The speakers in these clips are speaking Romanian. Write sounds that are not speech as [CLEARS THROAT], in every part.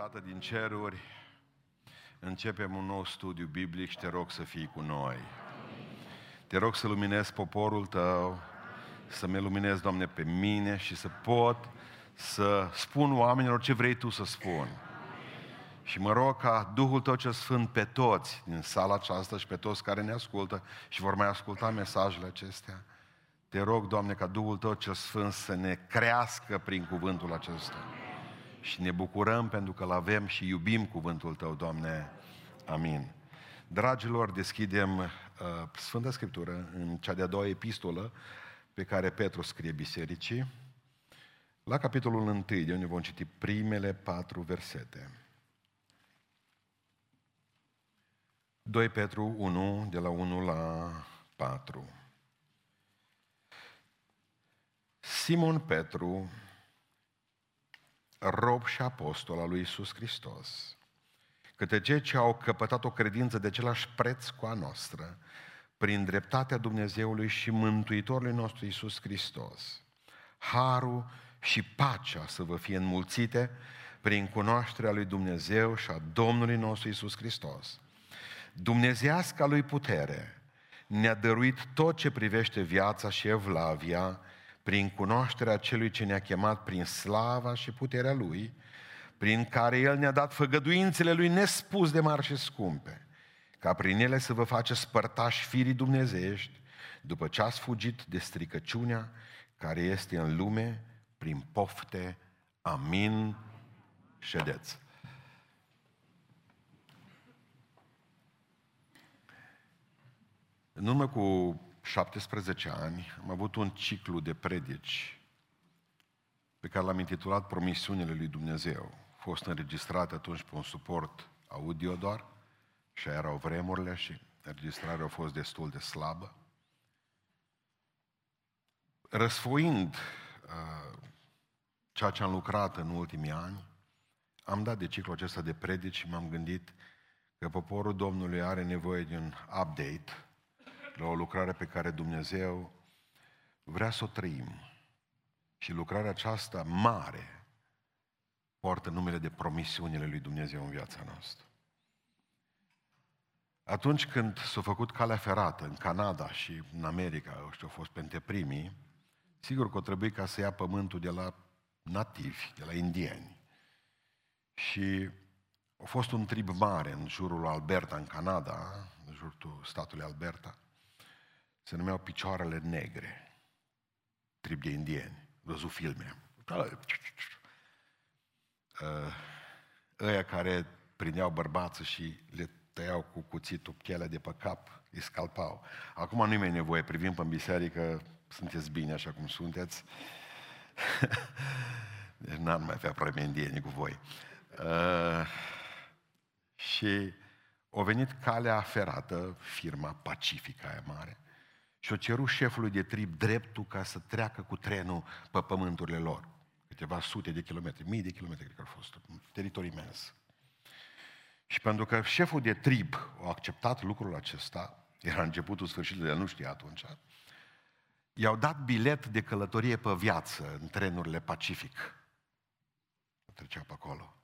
Tată din ceruri, începem un nou studiu biblic și te rog să fii cu noi. Te rog să luminezi poporul tău, să-mi luminezi, Doamne, pe mine și să pot să spun oamenilor ce vrei Tu să spun. Și mă rog ca Duhul Tău cel Sfânt pe toți din sala aceasta și pe toți care ne ascultă și vor mai asculta mesajele acestea, te rog, Doamne, ca Duhul Tău cel Sfânt să ne crească prin cuvântul acesta. Și ne bucurăm pentru că îl avem și iubim cuvântul Tău, Doamne. Amin. Dragilor, deschidem uh, Sfânta Scriptură în cea de-a doua epistolă pe care Petru scrie bisericii, la capitolul 1, de unde vom citi primele patru versete. 2 Petru 1, de la 1 la 4. Simon Petru, rob și apostol al lui Isus Hristos, câte cei ce au căpătat o credință de același preț cu a noastră, prin dreptatea Dumnezeului și Mântuitorului nostru Isus Hristos. Harul și pacea să vă fie înmulțite prin cunoașterea lui Dumnezeu și a Domnului nostru Isus Hristos. Dumnezeasca lui putere ne-a dăruit tot ce privește viața și evlavia prin cunoașterea celui ce ne-a chemat prin slava și puterea lui, prin care El ne-a dat făgăduințele Lui nespus de mari și scumpe, ca prin ele să vă faceți părtași firii dumnezeiești, după ce ați fugit de stricăciunea care este în lume prin pofte. Amin. Ședeți. În urmă cu 17 ani am avut un ciclu de predici pe care l-am intitulat Promisiunile lui Dumnezeu. A fost înregistrat atunci pe un suport audio doar și erau vremurile și înregistrarea a fost destul de slabă. Răsfoind uh, ceea ce am lucrat în ultimii ani, am dat de ciclul acesta de predici și m-am gândit că poporul Domnului are nevoie de un update la o lucrare pe care Dumnezeu vrea să o trăim. Și lucrarea aceasta mare poartă numele de promisiunile lui Dumnezeu în viața noastră. Atunci când s-a făcut calea ferată în Canada și în America, ăștia au fost pentru primii, sigur că o trebuie ca să ia pământul de la nativi, de la indieni. Și a fost un trib mare în jurul Alberta, în Canada, în jurul statului Alberta. Se numeau Picioarele Negre. Trib de indieni. Văzut filme. Uh, ăia care prindeau bărbață și le tăiau cu cuțitul pielea de pe cap, îi scalpau. Acum nu mai nevoie, privim pe biserică, sunteți bine așa cum sunteți. [LAUGHS] deci n-am mai avea probleme indieni cu voi. Uh, și a venit calea ferată, firma Pacifica aia mare, și-o cerut șefului de trib dreptul ca să treacă cu trenul pe pământurile lor. Câteva sute de kilometri, mii de kilometri, cred că au fost, un teritoriu imens. Și pentru că șeful de trib a acceptat lucrul acesta, era începutul sfârșitului, el nu știa atunci, i-au dat bilet de călătorie pe viață în trenurile Pacific. Trecea pe acolo.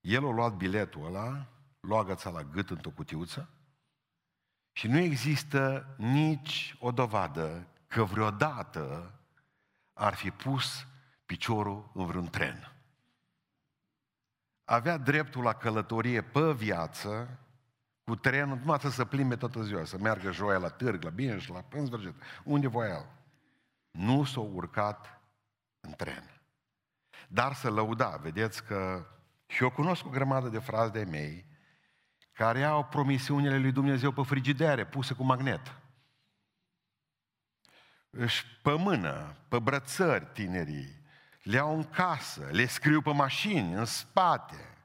El a luat biletul ăla, lua agăța la gât într-o cutiuță și nu există nici o dovadă că vreodată ar fi pus piciorul în vreun tren. Avea dreptul la călătorie pe viață, cu trenul, numai să plimbe toată ziua, să meargă joia la târg, la bine și la în sfârșit, unde voia el. Nu s-a urcat în tren. Dar să lăuda, vedeți că și eu cunosc o grămadă de frazi de mei care au promisiunile lui Dumnezeu pe frigidere, puse cu magnet. Își pe mână, pe brățări tinerii, le au în casă, le scriu pe mașini, în spate.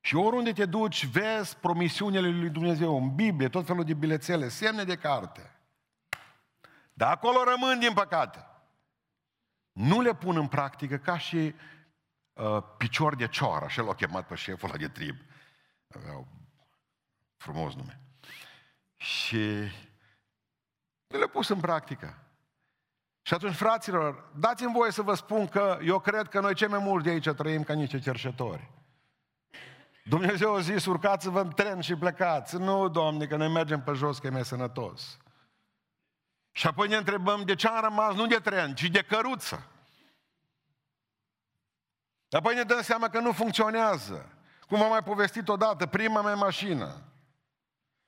Și oriunde te duci, vezi promisiunile lui Dumnezeu în Biblie, tot felul de bilețele, semne de carte. Dar acolo rămân, din păcate. Nu le pun în practică ca și uh, picior de cioară, așa l-a chemat pe șeful ăla de trib. Aveau frumos nume. Și le-a pus în practică. Și atunci, fraților, dați-mi voie să vă spun că eu cred că noi cei mai mulți de aici trăim ca niște cerșători. Dumnezeu a zis, urcați-vă în tren și plecați. Nu, Doamne, că noi mergem pe jos, că e mai sănătos. Și apoi ne întrebăm de ce am rămas nu de tren, ci de căruță. Apoi ne dăm seama că nu funcționează. Cum am mai povestit odată, prima mea mașină.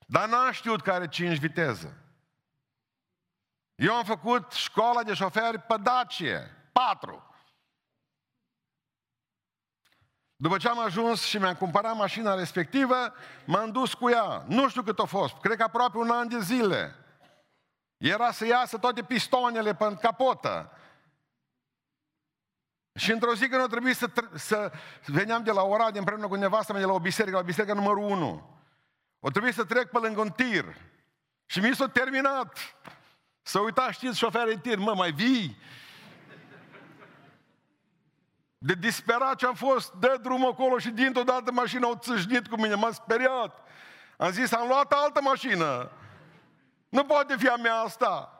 Dar n-am știut că are 5 viteze. Eu am făcut școala de șoferi pe Dacie, 4. După ce am ajuns și mi-am cumpărat mașina respectivă, m-am dus cu ea. Nu știu cât a fost, cred că aproape un an de zile. Era să iasă toate pistonele pe capotă. Și într-o zi când a trebuit să, să veneam de la Oradea împreună cu nevastă mea de la o biserică, la biserica numărul 1. O trebuit să trec pe lângă un tir. Și mi s-a terminat. Să uita, știți, șoferii tir, mă, mai vii? De disperat ce am fost, dă drumul acolo și dintr-o dată mașina o țâșnit cu mine, m-a speriat. Am zis, am luat altă mașină. Nu poate fi a mea asta.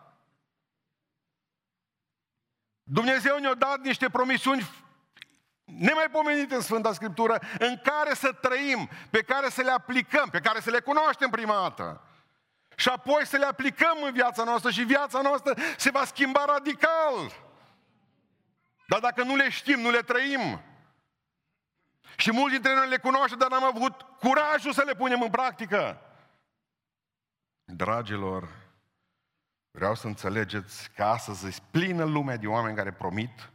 Dumnezeu ne-a dat niște promisiuni nemaipomenite în Sfânta Scriptură, în care să trăim, pe care să le aplicăm, pe care să le cunoaștem prima dată. Și apoi să le aplicăm în viața noastră și viața noastră se va schimba radical. Dar dacă nu le știm, nu le trăim. Și mulți dintre noi le cunoaștem, dar n-am avut curajul să le punem în practică. Dragilor, vreau să înțelegeți că astăzi îți plină lumea de oameni care promit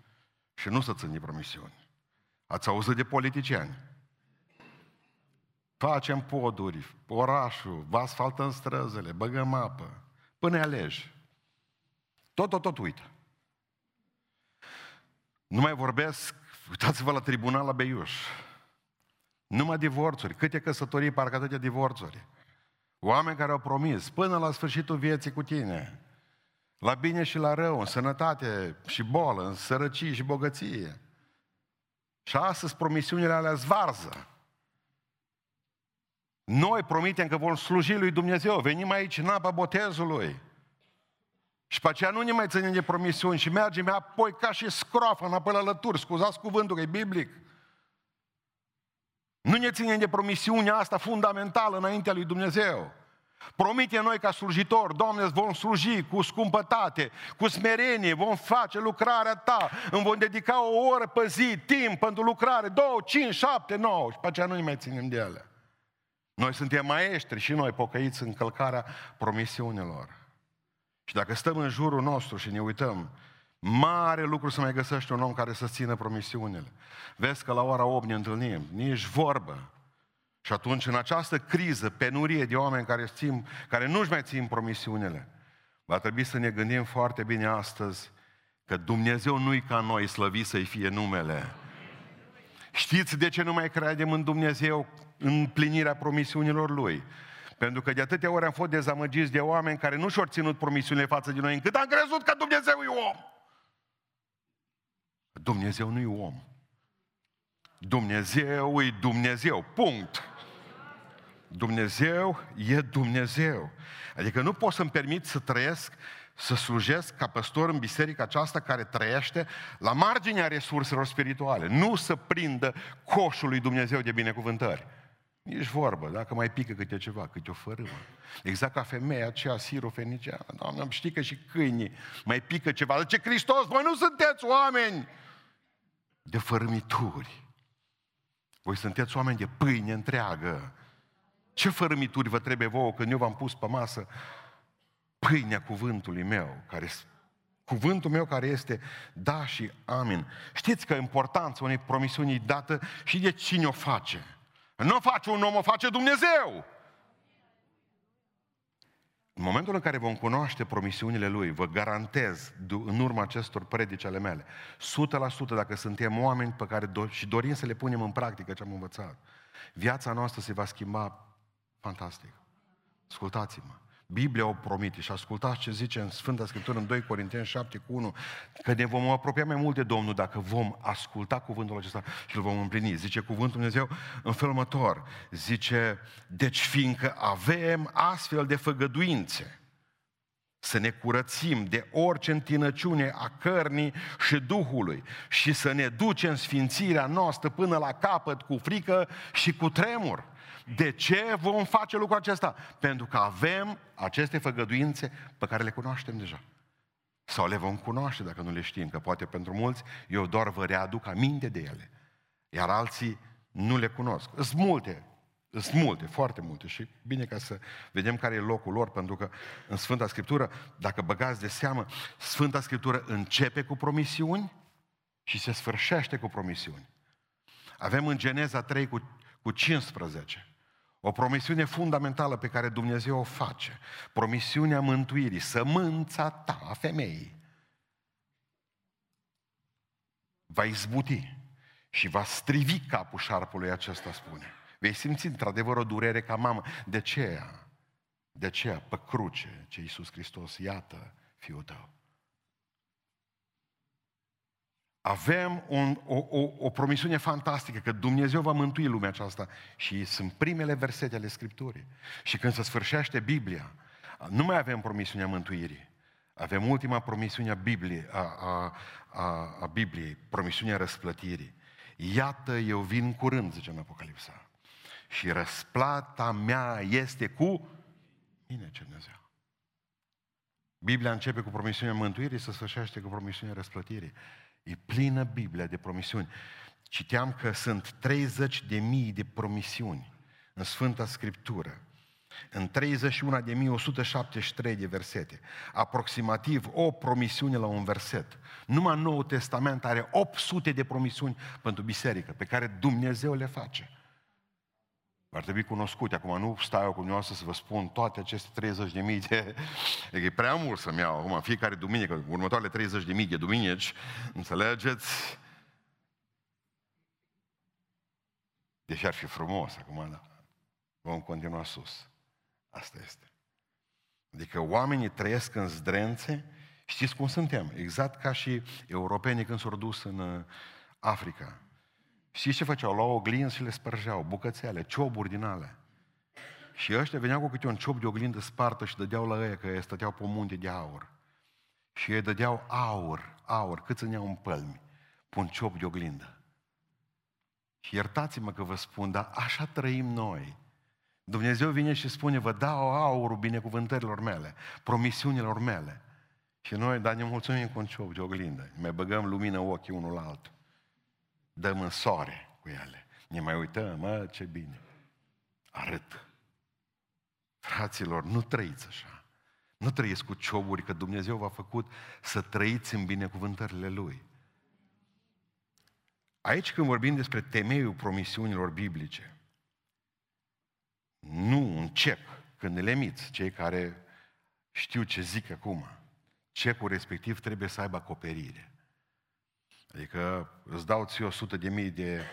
și nu să țin de promisiuni. Ați auzit de politiciani? Facem poduri, orașul, vă asfaltăm străzile, băgăm apă, până alegi. Tot, tot, tot uită. Nu mai vorbesc, uitați-vă la tribunal la Beiuș. Numai divorțuri. Câte căsătorii, parcă atâtea divorțuri. Oameni care au promis până la sfârșitul vieții cu tine. La bine și la rău, în sănătate și bolă, în sărăcie și bogăție. Și astăzi promisiunile alea zvarză. Noi promitem că vom sluji lui Dumnezeu. Venim aici în apa botezului. Și pe aceea nu ne mai ținem de promisiuni și mergem apoi ca și scroafă înapoi la lături. Scuzați cuvântul că e biblic. Nu ne ținem de promisiunea asta fundamentală înaintea lui Dumnezeu. Promite noi ca slujitori, Doamne, vom sluji cu scumpătate, cu smerenie, vom face lucrarea Ta, îmi vom dedica o oră pe zi, timp pentru lucrare, două, cinci, șapte, nouă, și pe aceea nu ne mai ținem de ele. Noi suntem maestri și noi pocăiți în călcarea promisiunilor. Și dacă stăm în jurul nostru și ne uităm, mare lucru să mai găsești un om care să țină promisiunile. Vezi că la ora 8 ne întâlnim, nici vorbă. Și atunci, în această criză, penurie de oameni care, țin, care nu-și mai țin promisiunile, va trebui să ne gândim foarte bine astăzi că Dumnezeu nu-i ca noi, slăvit să-i fie numele. Știți de ce nu mai credem în Dumnezeu în plinirea promisiunilor Lui? Pentru că de atâtea ori am fost dezamăgiți de oameni care nu și-au ținut promisiunile față de noi, încât am crezut că Dumnezeu e om. Dumnezeu nu e om. Dumnezeu e Dumnezeu. Punct. Dumnezeu e Dumnezeu. Adică nu pot să-mi permit să trăiesc, să slujesc ca păstor în biserica aceasta care trăiește la marginea resurselor spirituale. Nu să prindă coșul lui Dumnezeu de binecuvântări. Nici vorbă, dacă mai pică câte ceva, câte o fărâmă. Exact ca femeia aceea sirofeniciană. Doamne, știi că și câinii mai pică ceva. De ce Hristos, voi nu sunteți oameni de fărâmituri. Voi sunteți oameni de pâine întreagă. Ce fărâmituri vă trebuie vouă când eu v-am pus pe masă pâinea cuvântului meu, care Cuvântul meu care este da și amin. Știți că importanța unei promisiuni e dată și de cine o face. Nu o face un om, o face Dumnezeu. În momentul în care vom cunoaște promisiunile Lui, vă garantez, în urma acestor predici ale mele, 100% dacă suntem oameni pe care do- și dorim să le punem în practică ce am învățat, viața noastră se va schimba fantastic. Ascultați-mă. Biblia o promite și ascultați ce zice în Sfânta Scriptură în 2 Corinteni 7 cu 1, că ne vom apropia mai mult de Domnul dacă vom asculta cuvântul acesta și îl vom împlini. Zice cuvântul Dumnezeu în felul următor. Zice, deci fiindcă avem astfel de făgăduințe, să ne curățim de orice întinăciune a cărnii și Duhului și să ne ducem sfințirea noastră până la capăt cu frică și cu tremur. De ce vom face lucrul acesta? Pentru că avem aceste făgăduințe pe care le cunoaștem deja. Sau le vom cunoaște dacă nu le știm, că poate pentru mulți eu doar vă readuc aminte de ele. Iar alții nu le cunosc. Sunt multe, sunt multe, foarte multe și bine ca să vedem care e locul lor, pentru că în Sfânta Scriptură, dacă băgați de seamă, Sfânta Scriptură începe cu promisiuni și se sfârșește cu promisiuni. Avem în Geneza 3 cu, cu 15 o promisiune fundamentală pe care Dumnezeu o face. Promisiunea mântuirii, sămânța ta, a femeii, va izbuti și va strivi capul șarpului acesta, spune. Vei simți într-adevăr o durere ca mamă. De ce? De ce? Pe cruce, ce Iisus Hristos, iată, Fiul tău. Avem un, o, o, o promisiune fantastică că Dumnezeu va mântui lumea aceasta și sunt primele versete ale Scripturii. Și când se sfârșește Biblia, nu mai avem promisiunea mântuirii. Avem ultima promisiune a Bibliei, a, a, a, a Bibliei promisiunea răsplătirii. Iată, eu vin curând, zice în Apocalipsa. Și răsplata mea este cu mine, ce Dumnezeu. Biblia începe cu promisiunea mântuirii, se sfârșește cu promisiunea răsplătirii. E plină Biblia de promisiuni. Citeam că sunt 30 de mii de promisiuni în Sfânta Scriptură. În 31 de mii 173 de versete. Aproximativ o promisiune la un verset. Numai Noul Testament are 800 de promisiuni pentru biserică, pe care Dumnezeu le face. Ar trebui cunoscute. Acum nu stau eu cu dumneavoastră să vă spun toate aceste 30 de mii de... E prea mult să-mi iau acum, fiecare duminică, următoarele 30 de mii de duminici, înțelegeți? Deși ar fi frumos acum, da. Vom continua sus. Asta este. Adică oamenii trăiesc în zdrențe, știți cum suntem? Exact ca și europenii când s-au dus în uh, Africa. Știți ce făceau? Luau oglinzi și le spărgeau, bucățele, cioburi din ale. Și ăștia veneau cu câte un ciob de oglindă spartă și dădeau la ei, că ei stăteau pe munte de aur. Și ei dădeau aur, aur, cât țineau în pălmi, pe un ciob de oglindă. Și iertați-mă că vă spun, dar așa trăim noi. Dumnezeu vine și spune, vă dau aurul binecuvântărilor mele, promisiunilor mele. Și noi, dar ne mulțumim cu un ciob de oglindă. Ne mai băgăm lumină ochii unul la altul dăm în soare cu ele. Ne mai uităm, mă, ce bine. Arăt. Fraților, nu trăiți așa. Nu trăiți cu cioburi, că Dumnezeu v-a făcut să trăiți în binecuvântările Lui. Aici când vorbim despre temeiul promisiunilor biblice, nu un cec, când îl emiți, cei care știu ce zic acum, cecul respectiv trebuie să aibă acoperire. Adică îți dau ție 100 de mii de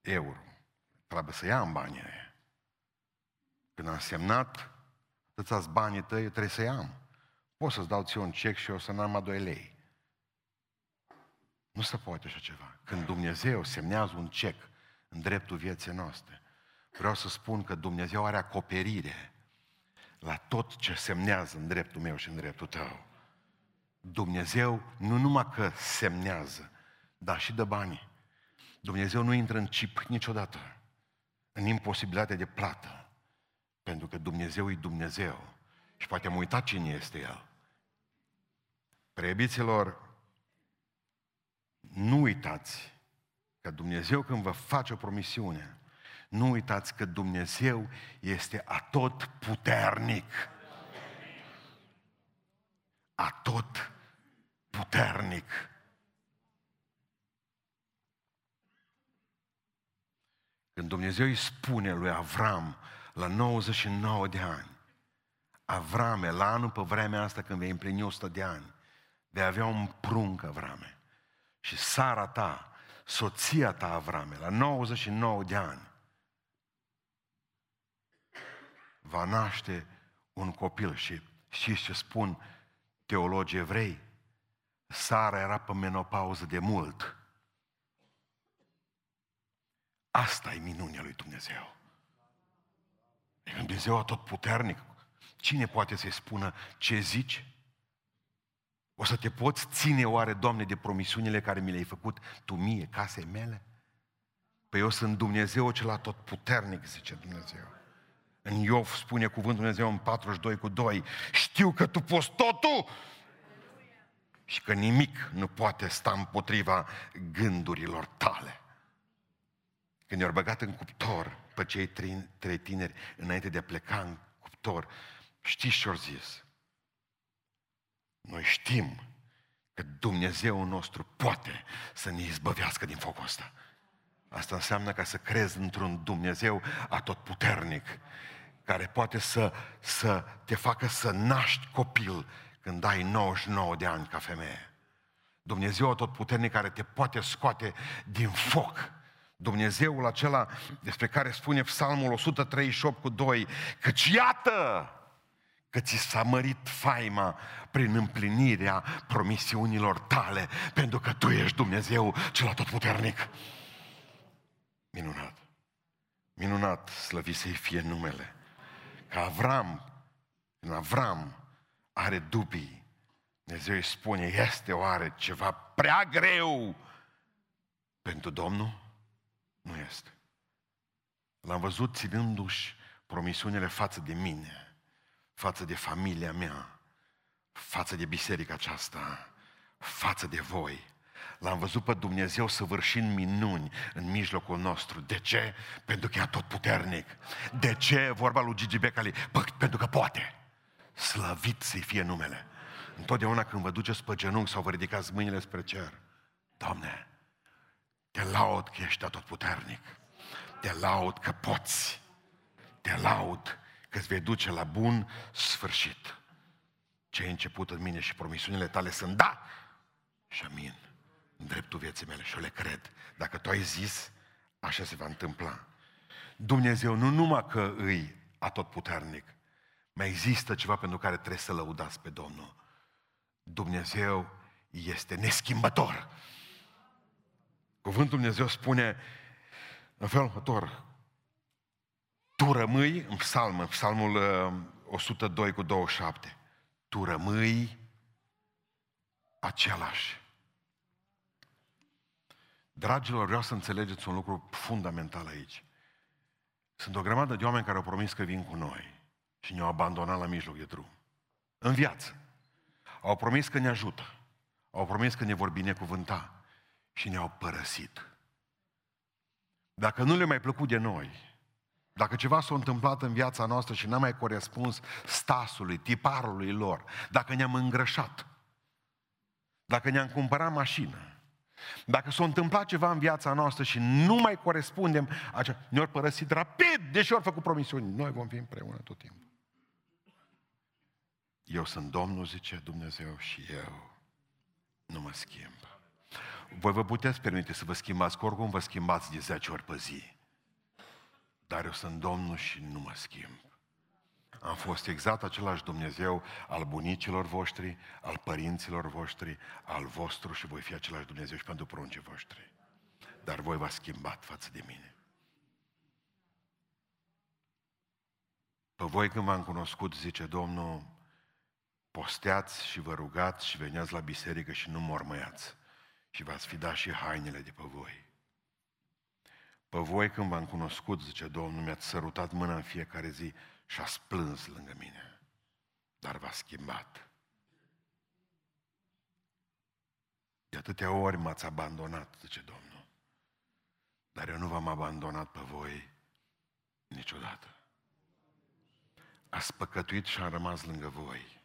euro. Trebuie să ia în banii aia. Când am semnat, atâția banii tăi, trebuie să iau. Pot să-ți dau ție un cec și eu să n-am a 2 lei. Nu se poate așa ceva. Când Dumnezeu semnează un cec în dreptul vieții noastre, vreau să spun că Dumnezeu are acoperire la tot ce semnează în dreptul meu și în dreptul tău. Dumnezeu nu numai că semnează, dar și dă banii. Dumnezeu nu intră în cip niciodată, în imposibilitatea de plată, pentru că Dumnezeu e Dumnezeu. Și poate am uitat cine este El. Preibiților, nu uitați că Dumnezeu când vă face o promisiune, nu uitați că Dumnezeu este atot puternic atot puternic. Când Dumnezeu îi spune lui Avram la 99 de ani, Avrame, la anul pe vremea asta când vei împlini 100 de ani, vei avea un prunc, Avrame. Și Sara ta, soția ta, Avrame, la 99 de ani, va naște un copil și știți ce spun teologii evrei, Sara era pe menopauză de mult. Asta e minunea lui Dumnezeu. E Dumnezeu tot puternic. Cine poate să-i spună ce zici? O să te poți ține oare, Doamne, de promisiunile care mi le-ai făcut Tu mie, casei mele? Păi eu sunt Dumnezeu cel tot puternic, zice Dumnezeu. În Iov spune cuvântul Dumnezeu în 42 cu 2, știu că tu poți totul și că nimic nu poate sta împotriva gândurilor tale. Când i-au băgat în cuptor pe cei trei, trei tineri înainte de a pleca în cuptor, știți ce-au zis? Noi știm că Dumnezeu nostru poate să ne izbăvească din focul ăsta. Asta înseamnă ca să crezi într-un Dumnezeu atotputernic, care poate să, să te facă să naști copil când ai 99 de ani ca femeie. Dumnezeu atotputernic care te poate scoate din foc. Dumnezeul acela despre care spune Psalmul 138 cu 2, căci iată că ți s-a mărit faima prin împlinirea promisiunilor tale, pentru că Tu ești Dumnezeu cel atotputernic. Minunat. Minunat, slăvit să-i fie numele. Ca Avram, în Avram are dubii. Dumnezeu îi spune, este oare ceva prea greu pentru Domnul? Nu este. L-am văzut ținându-și promisiunile față de mine, față de familia mea, față de biserica aceasta, față de voi. L-am văzut pe Dumnezeu săvârșind minuni în mijlocul nostru. De ce? Pentru că e tot puternic. De ce? Vorba lui Gigi Becali. Păi, pentru că poate. Slăvit să-i fie numele. Întotdeauna când vă duceți pe genunchi sau vă ridicați mâinile spre cer, Doamne, te laud că ești tot puternic. Te laud că poți. Te laud că îți vei duce la bun sfârșit. Ce ai început în mine și promisiunile tale sunt da și amin. În dreptul vieții mele și eu le cred. Dacă tu ai zis, așa se va întâmpla. Dumnezeu nu numai că îi atotputernic, mai există ceva pentru care trebuie să lăudați pe Domnul. Dumnezeu este neschimbător. Cuvântul Dumnezeu spune în felul următor, tu rămâi, în psalm, în psalmul 102 uh, cu 27, tu rămâi același. Dragilor, vreau să înțelegeți un lucru fundamental aici. Sunt o grămadă de oameni care au promis că vin cu noi și ne-au abandonat la mijloc de drum. În viață. Au promis că ne ajută. Au promis că ne vor binecuvânta și ne-au părăsit. Dacă nu le mai plăcut de noi, dacă ceva s-a întâmplat în viața noastră și n-a mai corespuns stasului, tiparului lor, dacă ne-am îngrășat, dacă ne-am cumpărat mașină, dacă s-a întâmplat ceva în viața noastră și nu mai corespundem, ne-au părăsit rapid, deși au făcut promisiuni. Noi vom fi împreună tot timpul. Eu sunt Domnul, zice Dumnezeu, și eu nu mă schimb. Voi vă puteți permite să vă schimbați, că oricum vă schimbați de 10 ori pe zi. Dar eu sunt Domnul și nu mă schimb. Am fost exact același Dumnezeu al bunicilor voștri, al părinților voștri, al vostru și voi fi același Dumnezeu și pentru pruncii voștri. Dar voi v-ați schimbat față de mine. Pe voi când v-am cunoscut, zice Domnul, posteați și vă rugați și veniați la biserică și nu mormăiați și v-ați fi dat și hainele de pe voi. Pe voi când v-am cunoscut, zice Domnul, mi-ați sărutat mâna în fiecare zi și ați plâns lângă mine. Dar v-a schimbat. De atâtea ori m-ați abandonat, zice Domnul. Dar eu nu v-am abandonat pe voi niciodată. Ați păcătuit și am rămas lângă voi.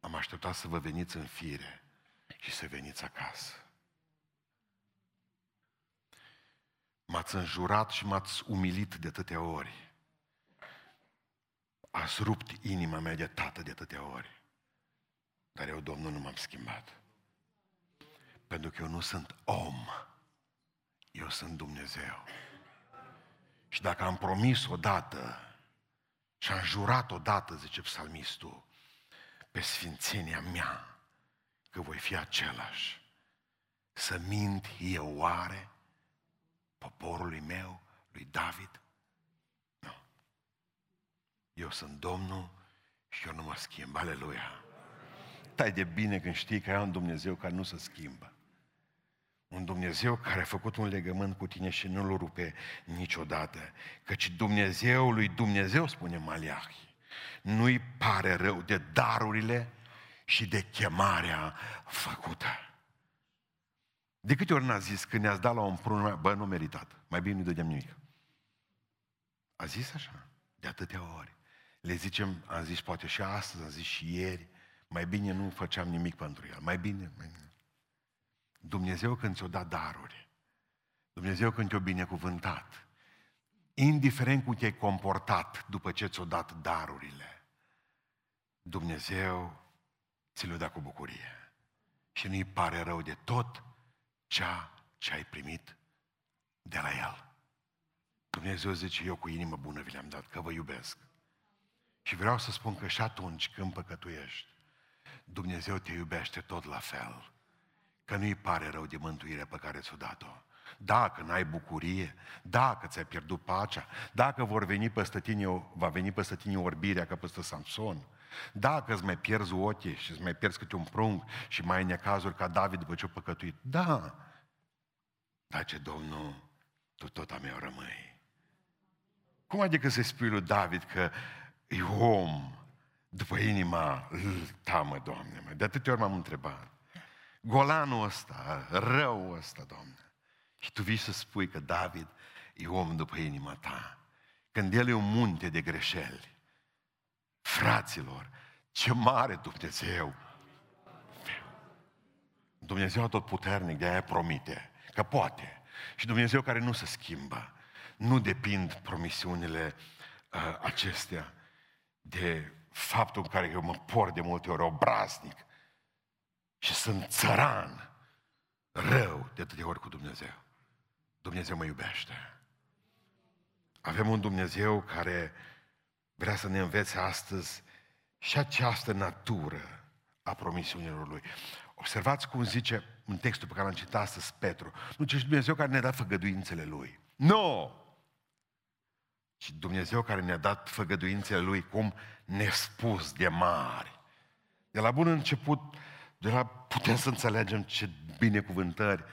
Am așteptat să vă veniți în fire și să veniți acasă. M-ați înjurat și m-ați umilit de atâtea ori. Ați rupt inima mea de tată de atâtea ori. Dar eu, Domnul, nu m-am schimbat. Pentru că eu nu sunt om. Eu sunt Dumnezeu. Și dacă am promis odată și am jurat odată, zice psalmistul, pe sfințenia mea, că voi fi același, să mint eu oare? poporului meu, lui David? Nu. Eu sunt Domnul Și eu nu mă schimb, aleluia. Tai de bine când știi că ai un Dumnezeu care nu se schimbă. Un Dumnezeu care a făcut un legământ cu tine și nu-l rupe niciodată. Căci Dumnezeu lui Dumnezeu, spune Maliahi, nu-i pare rău de darurile și de chemarea făcută. De câte ori n-a zis când ne-ați dat la un prun, bă, nu meritat, mai bine nu dădeam nimic. A zis așa, de atâtea ori. Le zicem, am zis poate și astăzi, am zis și ieri, mai bine nu făceam nimic pentru el, mai bine, mai bine. Dumnezeu când ți-o dat daruri, Dumnezeu când te-a binecuvântat, indiferent cum te-ai comportat după ce ți-o dat darurile, Dumnezeu ți le-a dat cu bucurie. Și nu-i pare rău de tot ceea ce ai primit de la El. Dumnezeu zice, eu cu inimă bună vi le-am dat, că vă iubesc. Și vreau să spun că și atunci când păcătuiești, Dumnezeu te iubește tot la fel. Că nu-i pare rău de mântuirea pe care ți-o dat-o. Dacă n-ai bucurie, dacă ți-ai pierdut pacea, dacă vor veni peste tine, va veni peste tine orbirea ca peste Samson, dacă îți mai pierzi ochii și îți mai pierzi câte un prunc și mai ai necazuri ca David după ce a păcătuit, da, dar ce Domnul, tu tot a meu rămâi. Cum adică să spui lui David că e om după inima ta, mă, Doamne, mă. De atâtea ori m-am întrebat. Golanul ăsta, rău ăsta, Doamne. Și tu vii să spui că David e om după inima ta. Când el e un munte de greșeli. Fraților, ce mare Dumnezeu! Dumnezeu tot puternic, de aia promite că poate. Și Dumnezeu care nu se schimbă. Nu depind promisiunile uh, acestea de faptul în care eu mă port de multe ori obraznic și sunt țăran rău de atâtea ori cu Dumnezeu. Dumnezeu mă iubește. Avem un Dumnezeu care vrea să ne învețe astăzi și această natură a promisiunilor Lui. Observați cum zice în textul pe care l-am citat astăzi Petru. Nu ce Dumnezeu care ne-a dat făgăduințele Lui. Nu! No! Ci Dumnezeu care ne-a dat făgăduințele Lui cum nespus de mari. De la bun început, de la putem să înțelegem ce binecuvântări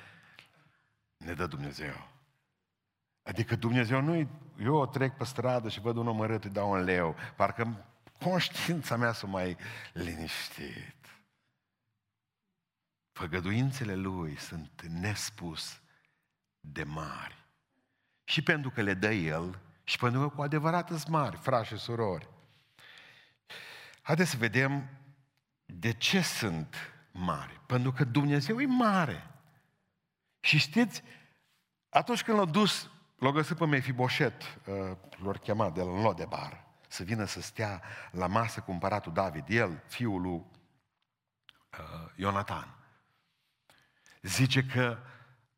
ne dă Dumnezeu. Adică Dumnezeu nu eu o trec pe stradă și văd un om răt, îi dau un leu. Parcă conștiința mea să mai liniștit. Făgăduințele lui sunt nespus de mari. Și pentru că le dă el, și pentru că cu adevărat sunt mari, frați și surori. Haideți să vedem de ce sunt mari. Pentru că Dumnezeu e mare. Și știți, atunci când l-a dus, l-a găsit pe Mefiboset, uh, l-a chemat de la Lodebar, să vină să stea la masă cu împăratul David, el, fiul lui uh, Ionatan. Zice că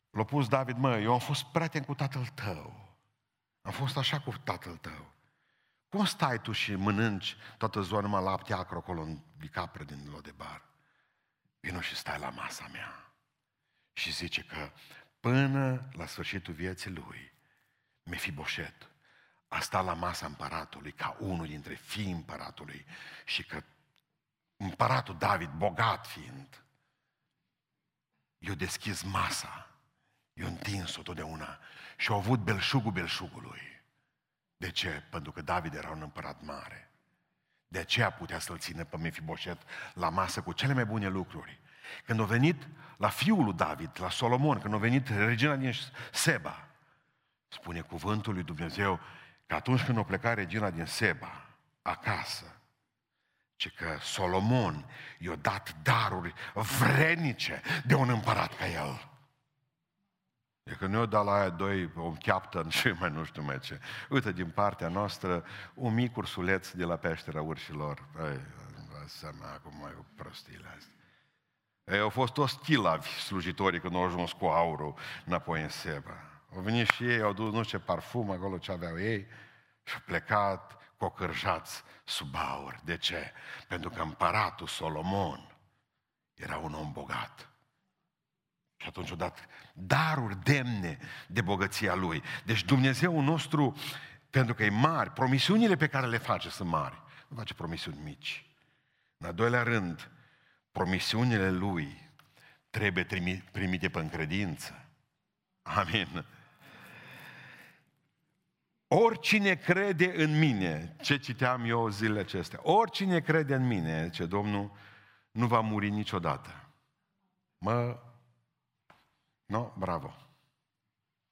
l-a pus David, mă, eu am fost prieten cu tatăl tău. Am fost așa cu tatăl tău. Cum stai tu și mănânci toată ziua numai lapte acro acolo în bicapră din Lodebar? Vino și stai la masa mea. Și zice că până la sfârșitul vieții lui, Mefiboset a stat la masa împăratului ca unul dintre fii împăratului și că împăratul David, bogat fiind, i-a deschis masa, i-a întins-o totdeauna și a avut belșugul belșugului. De ce? Pentru că David era un împărat mare. De aceea putea să-l țină pe Mefiboset la masă cu cele mai bune lucruri. Când a venit la fiul lui David, la Solomon, când a venit regina din Seba, spune cuvântul lui Dumnezeu că atunci când a plecat regina din Seba acasă, ce că Solomon i-a dat daruri vrednice de un împărat ca el. E că nu dat la aia doi, un captain și mai nu știu mai ce. Uite, din partea noastră, un mic ursuleț de la peștera urșilor. Ei, vă seama acum mai prostiile astea. Ei, au fost toți chilavi slujitorii când au ajuns cu aurul înapoi în Seba. Au venit și ei, au dus nu știu ce parfum acolo ce aveau ei și au plecat cocârjați sub aur. De ce? Pentru că împăratul Solomon era un om bogat. Și atunci o dat daruri demne de bogăția Lui. Deci Dumnezeu nostru, pentru că e mare, promisiunile pe care le face sunt mari. nu face promisiuni mici. În al doilea rând, promisiunile lui trebuie primite pe încredință. Amin. Oricine crede în mine, ce citeam eu zilele acestea, oricine crede în mine, ce Domnul, nu va muri niciodată. Mă, no, bravo.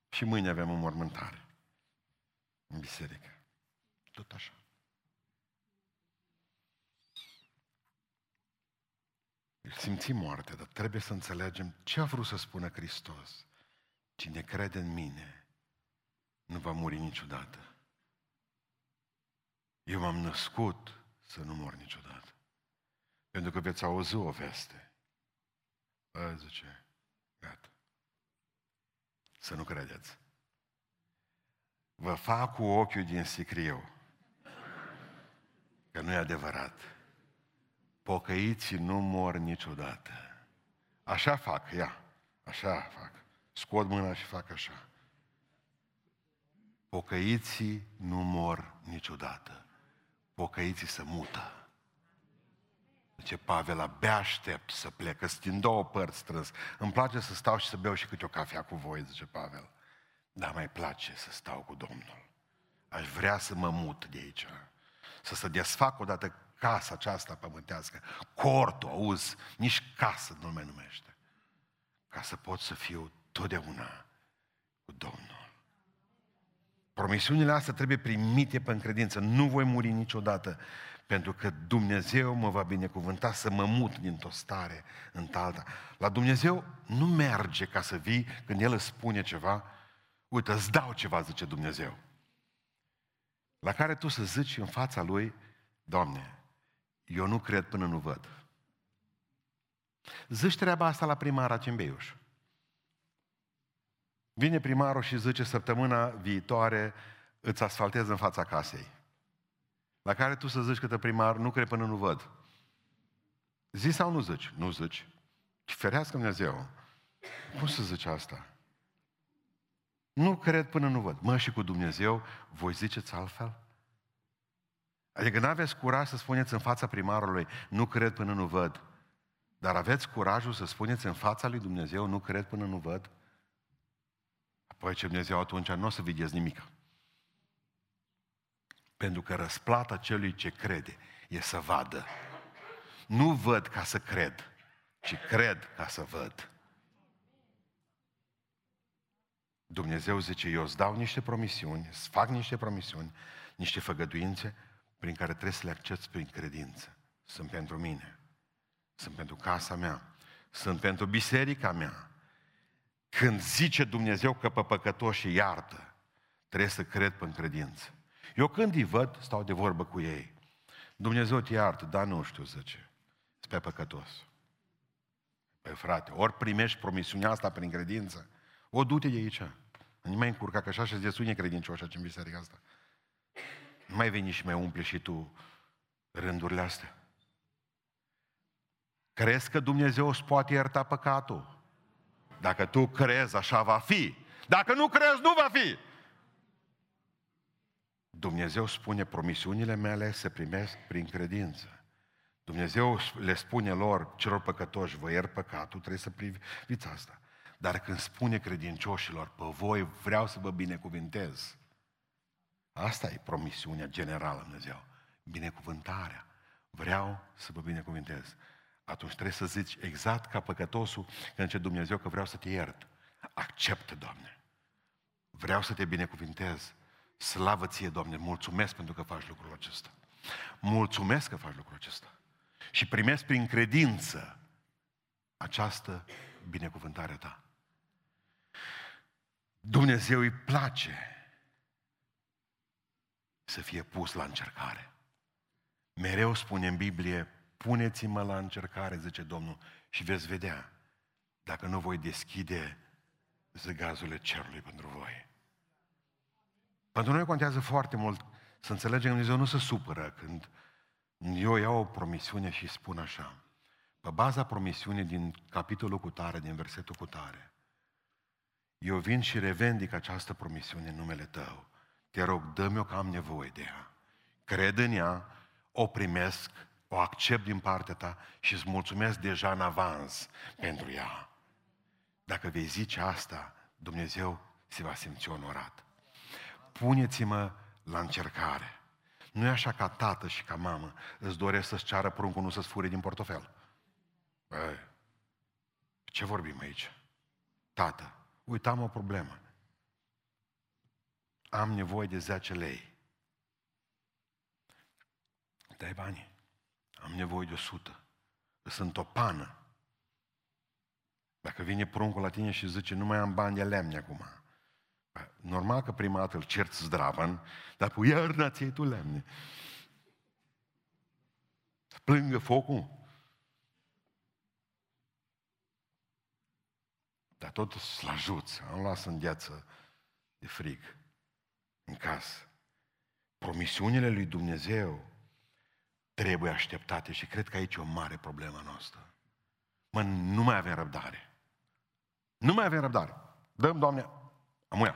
Și mâine avem o mormântare în biserică. Tot așa. Simțim moarte, dar trebuie să înțelegem ce a vrut să spună Hristos. Cine crede în mine nu va muri niciodată. Eu m-am născut să nu mor niciodată. Pentru că veți auzi o veste. Bă, zice, gata. Să nu credeți. Vă fac cu ochiul din sicriu. Că nu e adevărat. Pocăiții nu mor niciodată. Așa fac, ia. Așa fac. Scot mâna și fac așa. Pocăiții nu mor niciodată. Pocăiții se mută. Zice Pavel, abia aștept să plec, că sunt din două părți strâns. Îmi place să stau și să beau și câte o cafea cu voi, zice Pavel. Dar mai place să stau cu Domnul. Aș vrea să mă mut de aici. Să se desfac odată casa aceasta pământească. Cortul, auzi, nici casă nu mai numește. Ca să pot să fiu totdeauna cu Domnul. Promisiunile astea trebuie primite pe încredință. Nu voi muri niciodată, pentru că Dumnezeu mă va binecuvânta să mă mut dintr-o stare în alta. La Dumnezeu nu merge ca să vii când El îți spune ceva, uite, îți dau ceva, zice Dumnezeu. La care tu să zici în fața Lui, Doamne, eu nu cred până nu văd. Zici treaba asta la primara Cimbeiuș. Vine primarul și zice săptămâna viitoare îți asfaltez în fața casei. La care tu să zici că primar, nu cred până nu văd. Zi sau nu zici? Nu zici. Ferească Dumnezeu. Cum să zici asta? Nu cred până nu văd. Mă, și cu Dumnezeu, voi ziceți altfel? Adică nu aveți curaj să spuneți în fața primarului, nu cred până nu văd. Dar aveți curajul să spuneți în fața lui Dumnezeu, nu cred până nu văd? Apoi ce Dumnezeu atunci nu o să vedeți nimic. Pentru că răsplata celui ce crede e să vadă. Nu văd ca să cred, ci cred ca să văd. Dumnezeu zice, eu îți dau niște promisiuni, îți fac niște promisiuni, niște făgăduințe prin care trebuie să le accepti prin credință. Sunt pentru mine, sunt pentru casa mea, sunt pentru biserica mea, când zice Dumnezeu că pe păcătoși iartă, trebuie să cred pe credință. Eu când îi văd, stau de vorbă cu ei. Dumnezeu te iartă, dar nu știu, zice. Spre păcătos. Păi frate, ori primești promisiunea asta prin credință, o du-te de aici. Nu mai încurca, că așa și desunie credincioși aici în biserica asta. Nu mai veni și mai umple și tu rândurile astea. Crezi că Dumnezeu îți poate ierta păcatul? Dacă tu crezi, așa va fi. Dacă nu crezi, nu va fi. Dumnezeu spune, promisiunile mele se primesc prin credință. Dumnezeu le spune lor, celor păcătoși, vă iert păcatul, trebuie să priviți asta. Dar când spune credincioșilor, pe voi vreau să vă binecuvintez, asta e promisiunea generală Dumnezeu. Binecuvântarea. Vreau să vă binecuvintez atunci trebuie să zici exact ca păcătosul când ce Dumnezeu că vreau să te iert. Acceptă, Doamne. Vreau să te binecuvintez. Slavă ție, Doamne, mulțumesc pentru că faci lucrul acesta. Mulțumesc că faci lucrul acesta. Și primesc prin credință această binecuvântare ta. Dumnezeu îi place să fie pus la încercare. Mereu spune în Biblie, puneți-mă la încercare, zice Domnul, și veți vedea dacă nu voi deschide zăgazurile cerului pentru voi. Pentru noi contează foarte mult să înțelegem că Dumnezeu nu se supără când eu iau o promisiune și spun așa. Pe baza promisiunii din capitolul cu tare, din versetul cu tare, eu vin și revendic această promisiune în numele Tău. Te rog, dă-mi-o că am nevoie de ea. Cred în ea, o primesc, o accept din partea ta și îți mulțumesc deja în avans pentru ea. Dacă vei zice asta, Dumnezeu se va simți onorat. Puneți-mă la încercare. Nu e așa ca tată și ca mamă îți doresc să-ți ceară pruncul, nu să-ți fure din portofel. Băi, ce vorbim aici? Tată, uite, am o problemă. Am nevoie de 10 lei. Dai bani. Am nevoie de 100. Sunt o pană. Dacă vine pruncul la tine și zice, nu mai am bani de lemne acum. Normal că prima dată îl cerți zdravăn, dar cu iarna ți tu lemne. Plângă focul. Dar tot să-l ajuți. Am las în gheață de frig în casă. Promisiunile lui Dumnezeu trebuie așteptate și cred că aici e o mare problemă noastră. Mă, nu mai avem răbdare. Nu mai avem răbdare. Dăm, Doamne, amuia.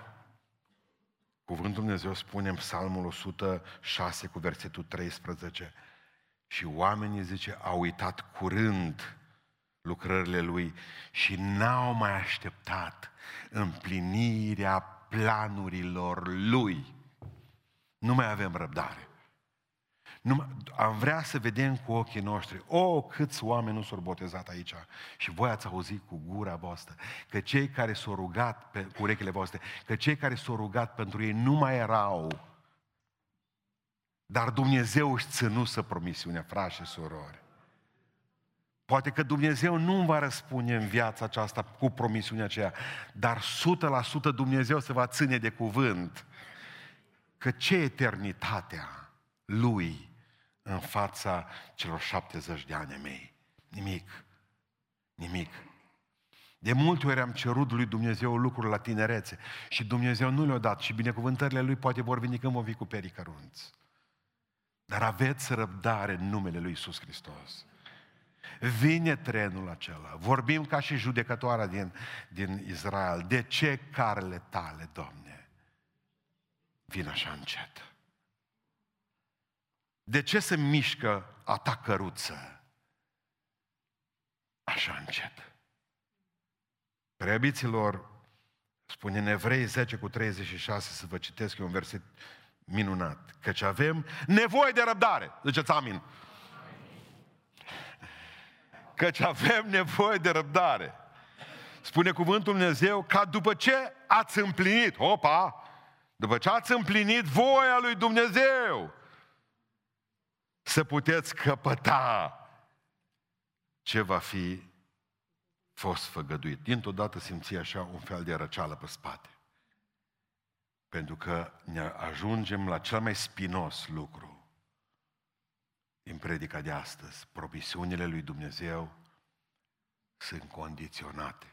Cuvântul Dumnezeu spune în Psalmul 106 cu versetul 13 și oamenii, zice, au uitat curând lucrările Lui și n-au mai așteptat împlinirea planurilor Lui. Nu mai avem răbdare. Nu, am vrea să vedem cu ochii noștri, o, oh, câți oameni nu s-au botezat aici. Și voi ați auzit cu gura voastră că cei care s-au rugat, pe, cu urechile voastre, că cei care s-au rugat pentru ei nu mai erau, dar Dumnezeu își ținuse promisiunea, frați și surori. Poate că Dumnezeu nu va răspunde în viața aceasta cu promisiunea aceea, dar 100% Dumnezeu se va ține de cuvânt că ce eternitatea Lui în fața celor 70 de ani mei. Nimic. Nimic. De multe ori am cerut lui Dumnezeu lucruri la tinerețe și Dumnezeu nu le-a dat și binecuvântările Lui poate vor veni când vom fi cu perii cărunți. Dar aveți răbdare în numele Lui Iisus Hristos. Vine trenul acela. Vorbim ca și judecătoarea din, din Israel. De ce carele tale, Doamne, vin așa încet? De ce se mișcă a ta căruță așa încet? Preabiților, spune în Evrei 10 cu 36, să vă citesc un verset minunat, căci avem nevoie de răbdare. Ziceți amin. Căci avem nevoie de răbdare. Spune cuvântul Dumnezeu ca după ce ați împlinit, opa, după ce ați împlinit voia lui Dumnezeu, să puteți căpăta ce va fi fost făgăduit. Dintr-o dată simți așa un fel de răceală pe spate. Pentru că ne ajungem la cel mai spinos lucru din predica de astăzi. Promisiunile lui Dumnezeu sunt condiționate.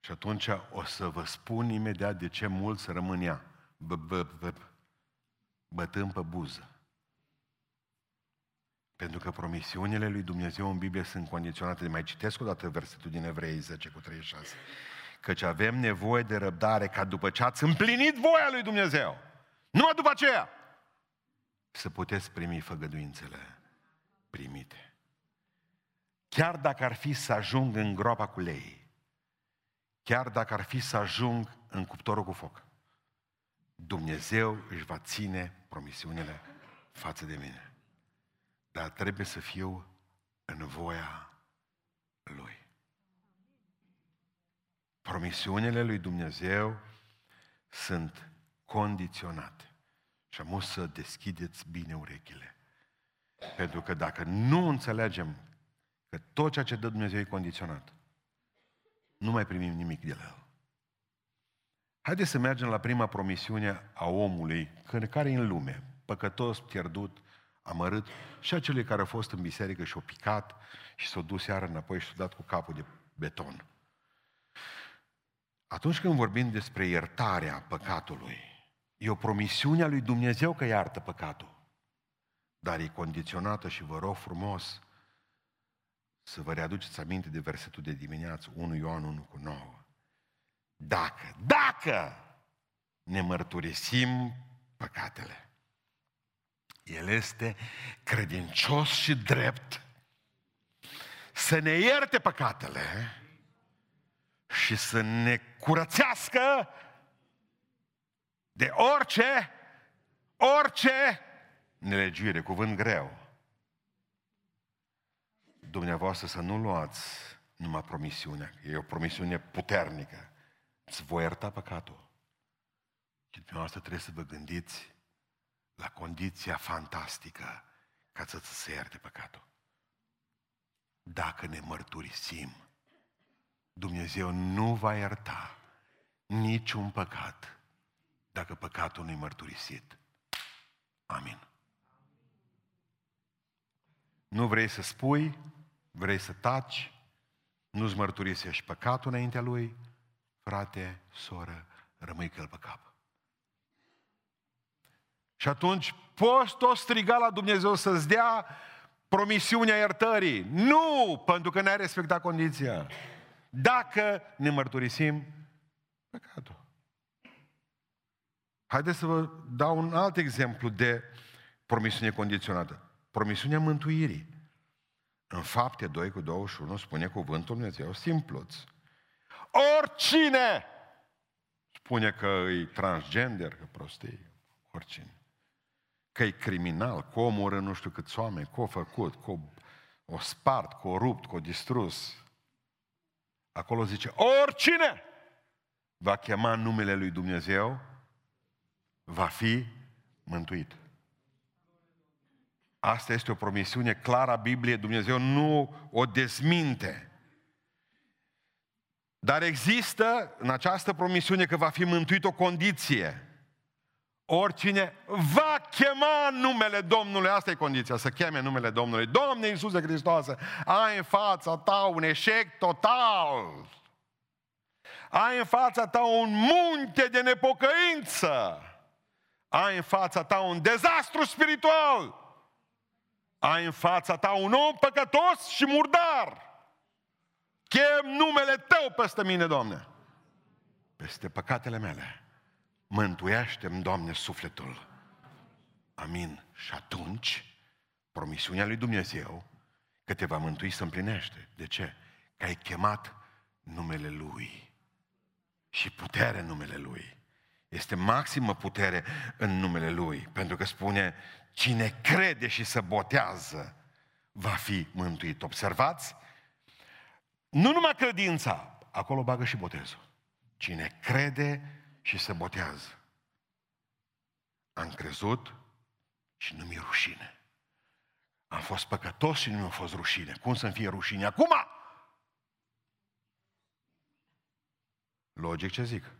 Și atunci o să vă spun imediat de ce mulți rămân ea bătând pe buză. Pentru că promisiunile lui Dumnezeu în Biblie sunt condiționate. De mai citesc o dată versetul din Evrei 10 cu 36. Căci avem nevoie de răbdare ca după ce ați împlinit voia lui Dumnezeu, numai după aceea, să puteți primi făgăduințele primite. Chiar dacă ar fi să ajung în groapa cu lei, chiar dacă ar fi să ajung în cuptorul cu foc, Dumnezeu își va ține promisiunile față de mine. Dar trebuie să fiu în voia Lui. Promisiunile lui Dumnezeu sunt condiționate. Și am să deschideți bine urechile. Pentru că dacă nu înțelegem că tot ceea ce dă Dumnezeu e condiționat, nu mai primim nimic de la El. Haideți să mergem la prima promisiune a omului, care e în lume, păcătos, pierdut, amărât, și acelui care a fost în biserică și a picat și s-a dus iară înapoi și s-a dat cu capul de beton. Atunci când vorbim despre iertarea păcatului, e o promisiune a lui Dumnezeu că iartă păcatul, dar e condiționată și vă rog frumos să vă readuceți aminte de versetul de dimineață, 1 Ioan 1 cu 9. Dacă, dacă ne mărturisim păcatele, El este credincios și drept să ne ierte păcatele și să ne curățească de orice, orice nelegiuire, cuvânt greu. Dumneavoastră să nu luați numai promisiunea, e o promisiune puternică. Îți voi ierta păcatul. Și dumneavoastră trebuie să vă gândiți la condiția fantastică ca să ți se ierte păcatul. Dacă ne mărturisim, Dumnezeu nu va ierta niciun păcat dacă păcatul nu-i mărturisit. Amin. Nu vrei să spui, vrei să taci, nu-ți mărturisești păcatul înaintea lui, frate, soră, rămâi căl pe cap. Și atunci poți tot striga la Dumnezeu să-ți dea promisiunea iertării. Nu, pentru că n-ai respectat condiția. Dacă ne mărturisim păcatul. Haideți să vă dau un alt exemplu de promisiune condiționată. Promisiunea mântuirii. În fapte 2 cu 21 spune cuvântul Dumnezeu simpluț. Oricine spune că e transgender, că prostie, oricine. Că e criminal, că omoră nu știu câți oameni, că o făcut, că o spart, că o rupt, că o distrus. Acolo zice, oricine va chema numele lui Dumnezeu, va fi mântuit. Asta este o promisiune clară a Bibliei, Dumnezeu nu o dezminte. Dar există în această promisiune că va fi mântuit o condiție. Oricine va chema numele Domnului, asta e condiția, să cheme numele Domnului. Domne Iisuse Hristos, ai în fața ta un eșec total. Ai în fața ta un munte de nepocăință. Ai în fața ta un dezastru spiritual. Ai în fața ta un om păcătos și murdar. Chem numele Tău peste mine, Doamne. Peste păcatele mele. Mântuiește-mi, Doamne, sufletul. Amin. Și atunci, promisiunea lui Dumnezeu că te va mântui să împlinește. De ce? Că ai chemat numele Lui. Și putere în numele Lui. Este maximă putere în numele Lui. Pentru că spune, cine crede și se botează va fi mântuit. Observați? Nu numai credința, acolo bagă și botezul. Cine crede și se botează. Am crezut și nu mi-e rușine. Am fost păcătos și nu mi-a fost rușine. Cum să-mi fie rușine acum? Logic ce zic?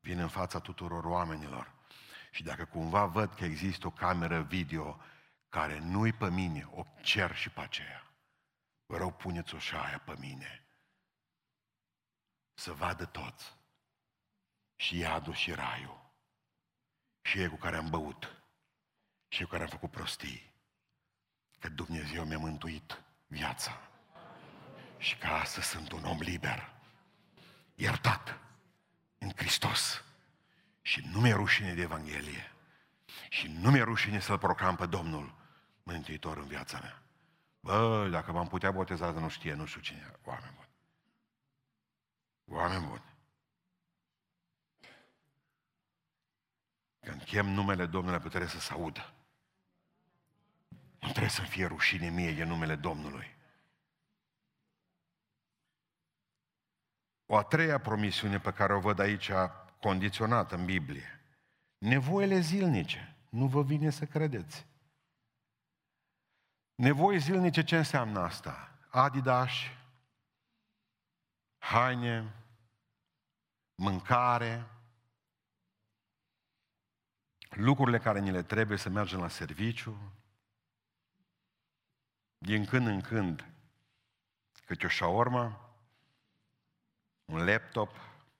Vin în fața tuturor oamenilor. Și dacă cumva văd că există o cameră video care nu-i pe mine, o cer și pe aceea. Vă rog, puneți-o și aia pe mine. Să vadă toți și iadul și raiul. Și ei cu care am băut. Și eu care am făcut prostii. Că Dumnezeu mi-a mântuit viața. Și că astăzi sunt un om liber. Iertat în Hristos. Și nu mi-e rușine de Evanghelie. Și nu mi-e rușine să-L proclam pe Domnul Mântuitor în viața mea. Bă, dacă m-am putea boteza, nu știe, nu știu cine. Oameni buni. Oameni buni. Când chem numele Domnului, putere să se audă. Nu trebuie să fie rușine mie de numele Domnului. O a treia promisiune pe care o văd aici condiționată în Biblie. Nevoile zilnice. Nu vă vine să credeți. Nevoi zilnice ce înseamnă asta? Adidas, haine, mâncare, lucrurile care ni le trebuie să mergem la serviciu, din când în când câte o șaormă, un laptop,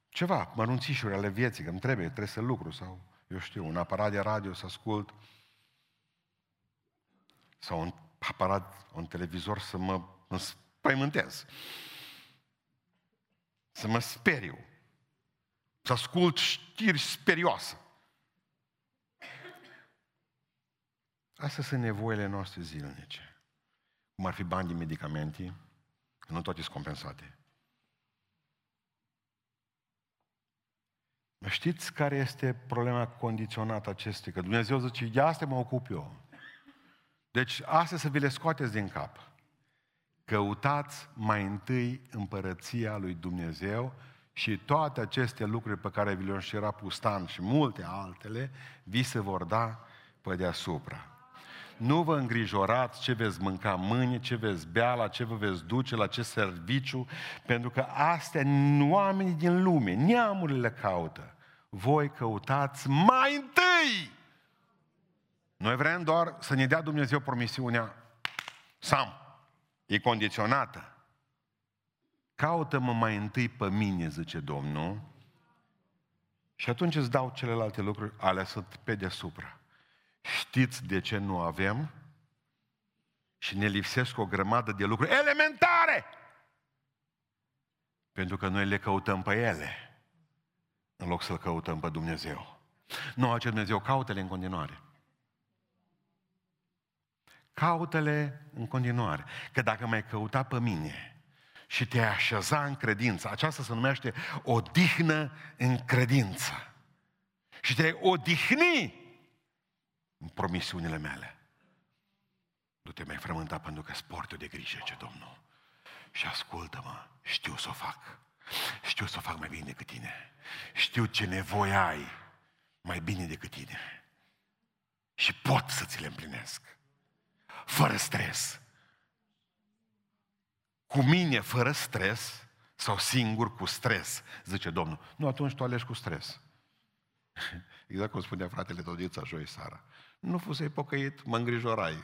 ceva, mărunțișuri ale vieții, că îmi trebuie, trebuie să lucru sau, eu știu, un aparat de radio să ascult, sau un aparat, un televizor să mă înspăimântez, să mă speriu, să ascult știri sperioase. Astea sunt nevoile noastre zilnice. Cum ar fi bani de medicamente, că nu toate sunt compensate. Știți care este problema condiționată acestei? Că Dumnezeu zice, de asta mă ocup eu. Deci, astea să vi le scoateți din cap. Căutați mai întâi împărăția lui Dumnezeu și toate aceste lucruri pe care vi le-am șera pustan și multe altele, vi se vor da pe deasupra. Nu vă îngrijorați ce veți mânca mâine, ce veți bea, la ce vă veți duce, la ce serviciu, pentru că astea oamenii din lume, neamurile caută. Voi căutați mai întâi! Noi vrem doar să ne dea Dumnezeu promisiunea Sam, e condiționată. Caută-mă mai întâi pe mine, zice Domnul, și atunci îți dau celelalte lucruri, alea sunt pe deasupra. Știți de ce nu avem? Și ne lipsesc o grămadă de lucruri elementare! Pentru că noi le căutăm pe ele, în loc să-L căutăm pe Dumnezeu. Nu, acest Dumnezeu, caută-le în continuare. Caută-le în continuare. Că dacă mai căuta pe mine și te așeza în credință, aceasta se numește odihnă în credință. Și te odihni în promisiunile mele. Nu te mai frământa pentru că sportul de grijă, ce Domnul. Și ascultă-mă, știu să o fac. Știu să o fac mai bine decât tine. Știu ce nevoie ai mai bine decât tine. Și pot să ți le împlinesc. Fără stres. Cu mine fără stres sau singur cu stres, zice Domnul. Nu, atunci tu alegi cu stres. [LAUGHS] Exact cum spunea fratele Todița joi seara. Nu fusei pocăit, mă îngrijorai.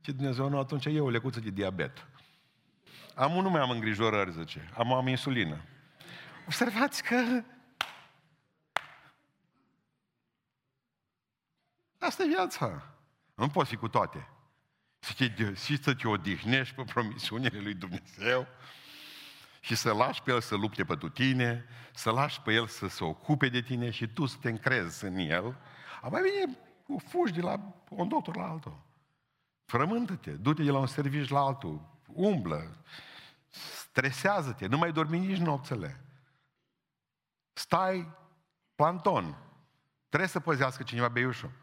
Ce Dumnezeu nu, atunci e o lecuță de diabet. Am nu mai am îngrijorări, zice. Am, am insulină. Observați că Asta e viața. Nu poți fi cu toate. Și să te odihnești pe promisiunile lui Dumnezeu și să lași pe El să lupte pentru tine, să lași pe El să se ocupe de tine și tu să te încrezi în El. Apoi bine, fugi de la un doctor la altul. Frământă-te, du-te de la un serviciu la altul, umblă, stresează-te, nu mai dormi nici nopțele. Stai planton. Trebuie să păzească cineva beiușul.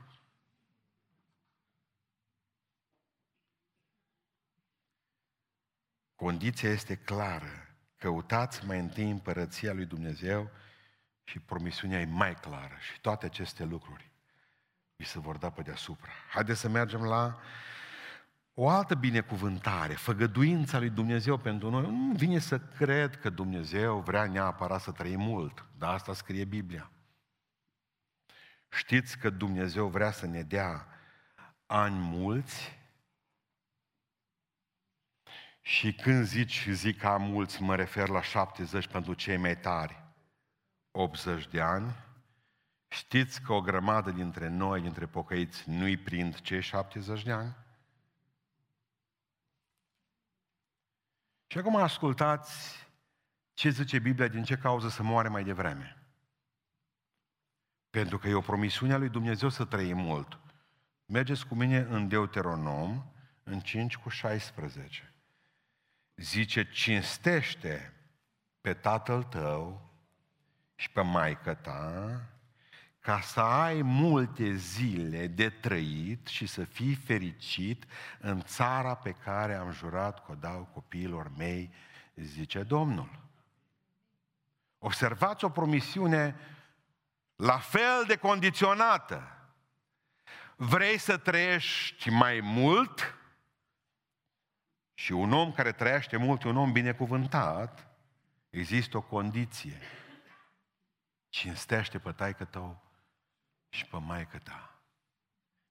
Condiția este clară. Căutați mai întâi împărăția lui Dumnezeu și promisiunea e mai clară. Și toate aceste lucruri vi se vor da pe deasupra. Haideți să mergem la o altă binecuvântare, făgăduința lui Dumnezeu pentru noi. Nu vine să cred că Dumnezeu vrea neapărat să trăim mult, dar asta scrie Biblia. Știți că Dumnezeu vrea să ne dea ani mulți și când zici, zic am mulți, mă refer la 70 pentru cei mai tari. 80 de ani. Știți că o grămadă dintre noi, dintre pocăiți, nu-i prind cei 70 de ani? Și acum ascultați ce zice Biblia, din ce cauză să moare mai devreme. Pentru că e o promisiune a lui Dumnezeu să trăim mult. Mergeți cu mine în Deuteronom, în 5 cu 16 zice, cinstește pe tatăl tău și pe maică ta, ca să ai multe zile de trăit și să fii fericit în țara pe care am jurat că o dau copiilor mei, zice Domnul. Observați o promisiune la fel de condiționată. Vrei să trăiești mai mult? Și un om care trăiește mult, un om binecuvântat, există o condiție. Cinstește pe taică tău și pe maică ta.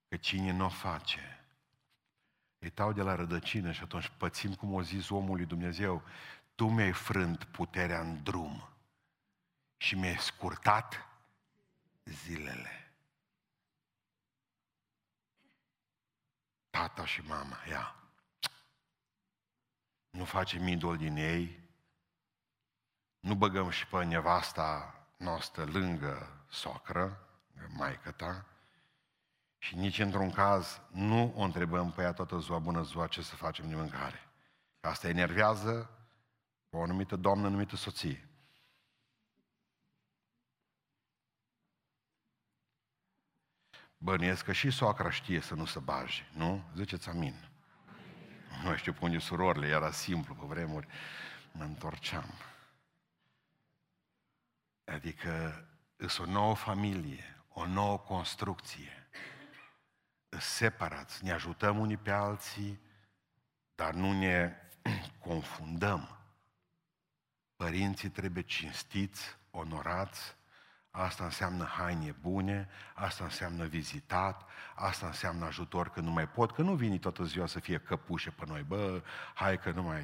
Că cine nu o face, îi tau de la rădăcină și atunci pățim cum o zis omul lui Dumnezeu, tu mi-ai frânt puterea în drum și mi-ai scurtat zilele. Tata și mama, ia nu facem idol din ei, nu băgăm și pe nevasta noastră lângă socră, maică ta, Și nici într-un caz nu o întrebăm pe ea toată ziua, bună ziua, ce să facem de mâncare. Asta enervează o anumită doamnă numită soție. Bănuiesc că și soacra știe să nu se baje, nu? Ziceți amin. Nu știu pe unde surorile, era simplu pe vremuri. Mă întorceam. Adică îs o nouă familie, o nouă construcție. Îs separați, ne ajutăm unii pe alții, dar nu ne [CLEARS THROAT] confundăm. Părinții trebuie cinstiți, onorați, Asta înseamnă haine bune, asta înseamnă vizitat, asta înseamnă ajutor că nu mai pot, că nu vine toată ziua să fie căpușe pe noi. Bă, hai că nu mai...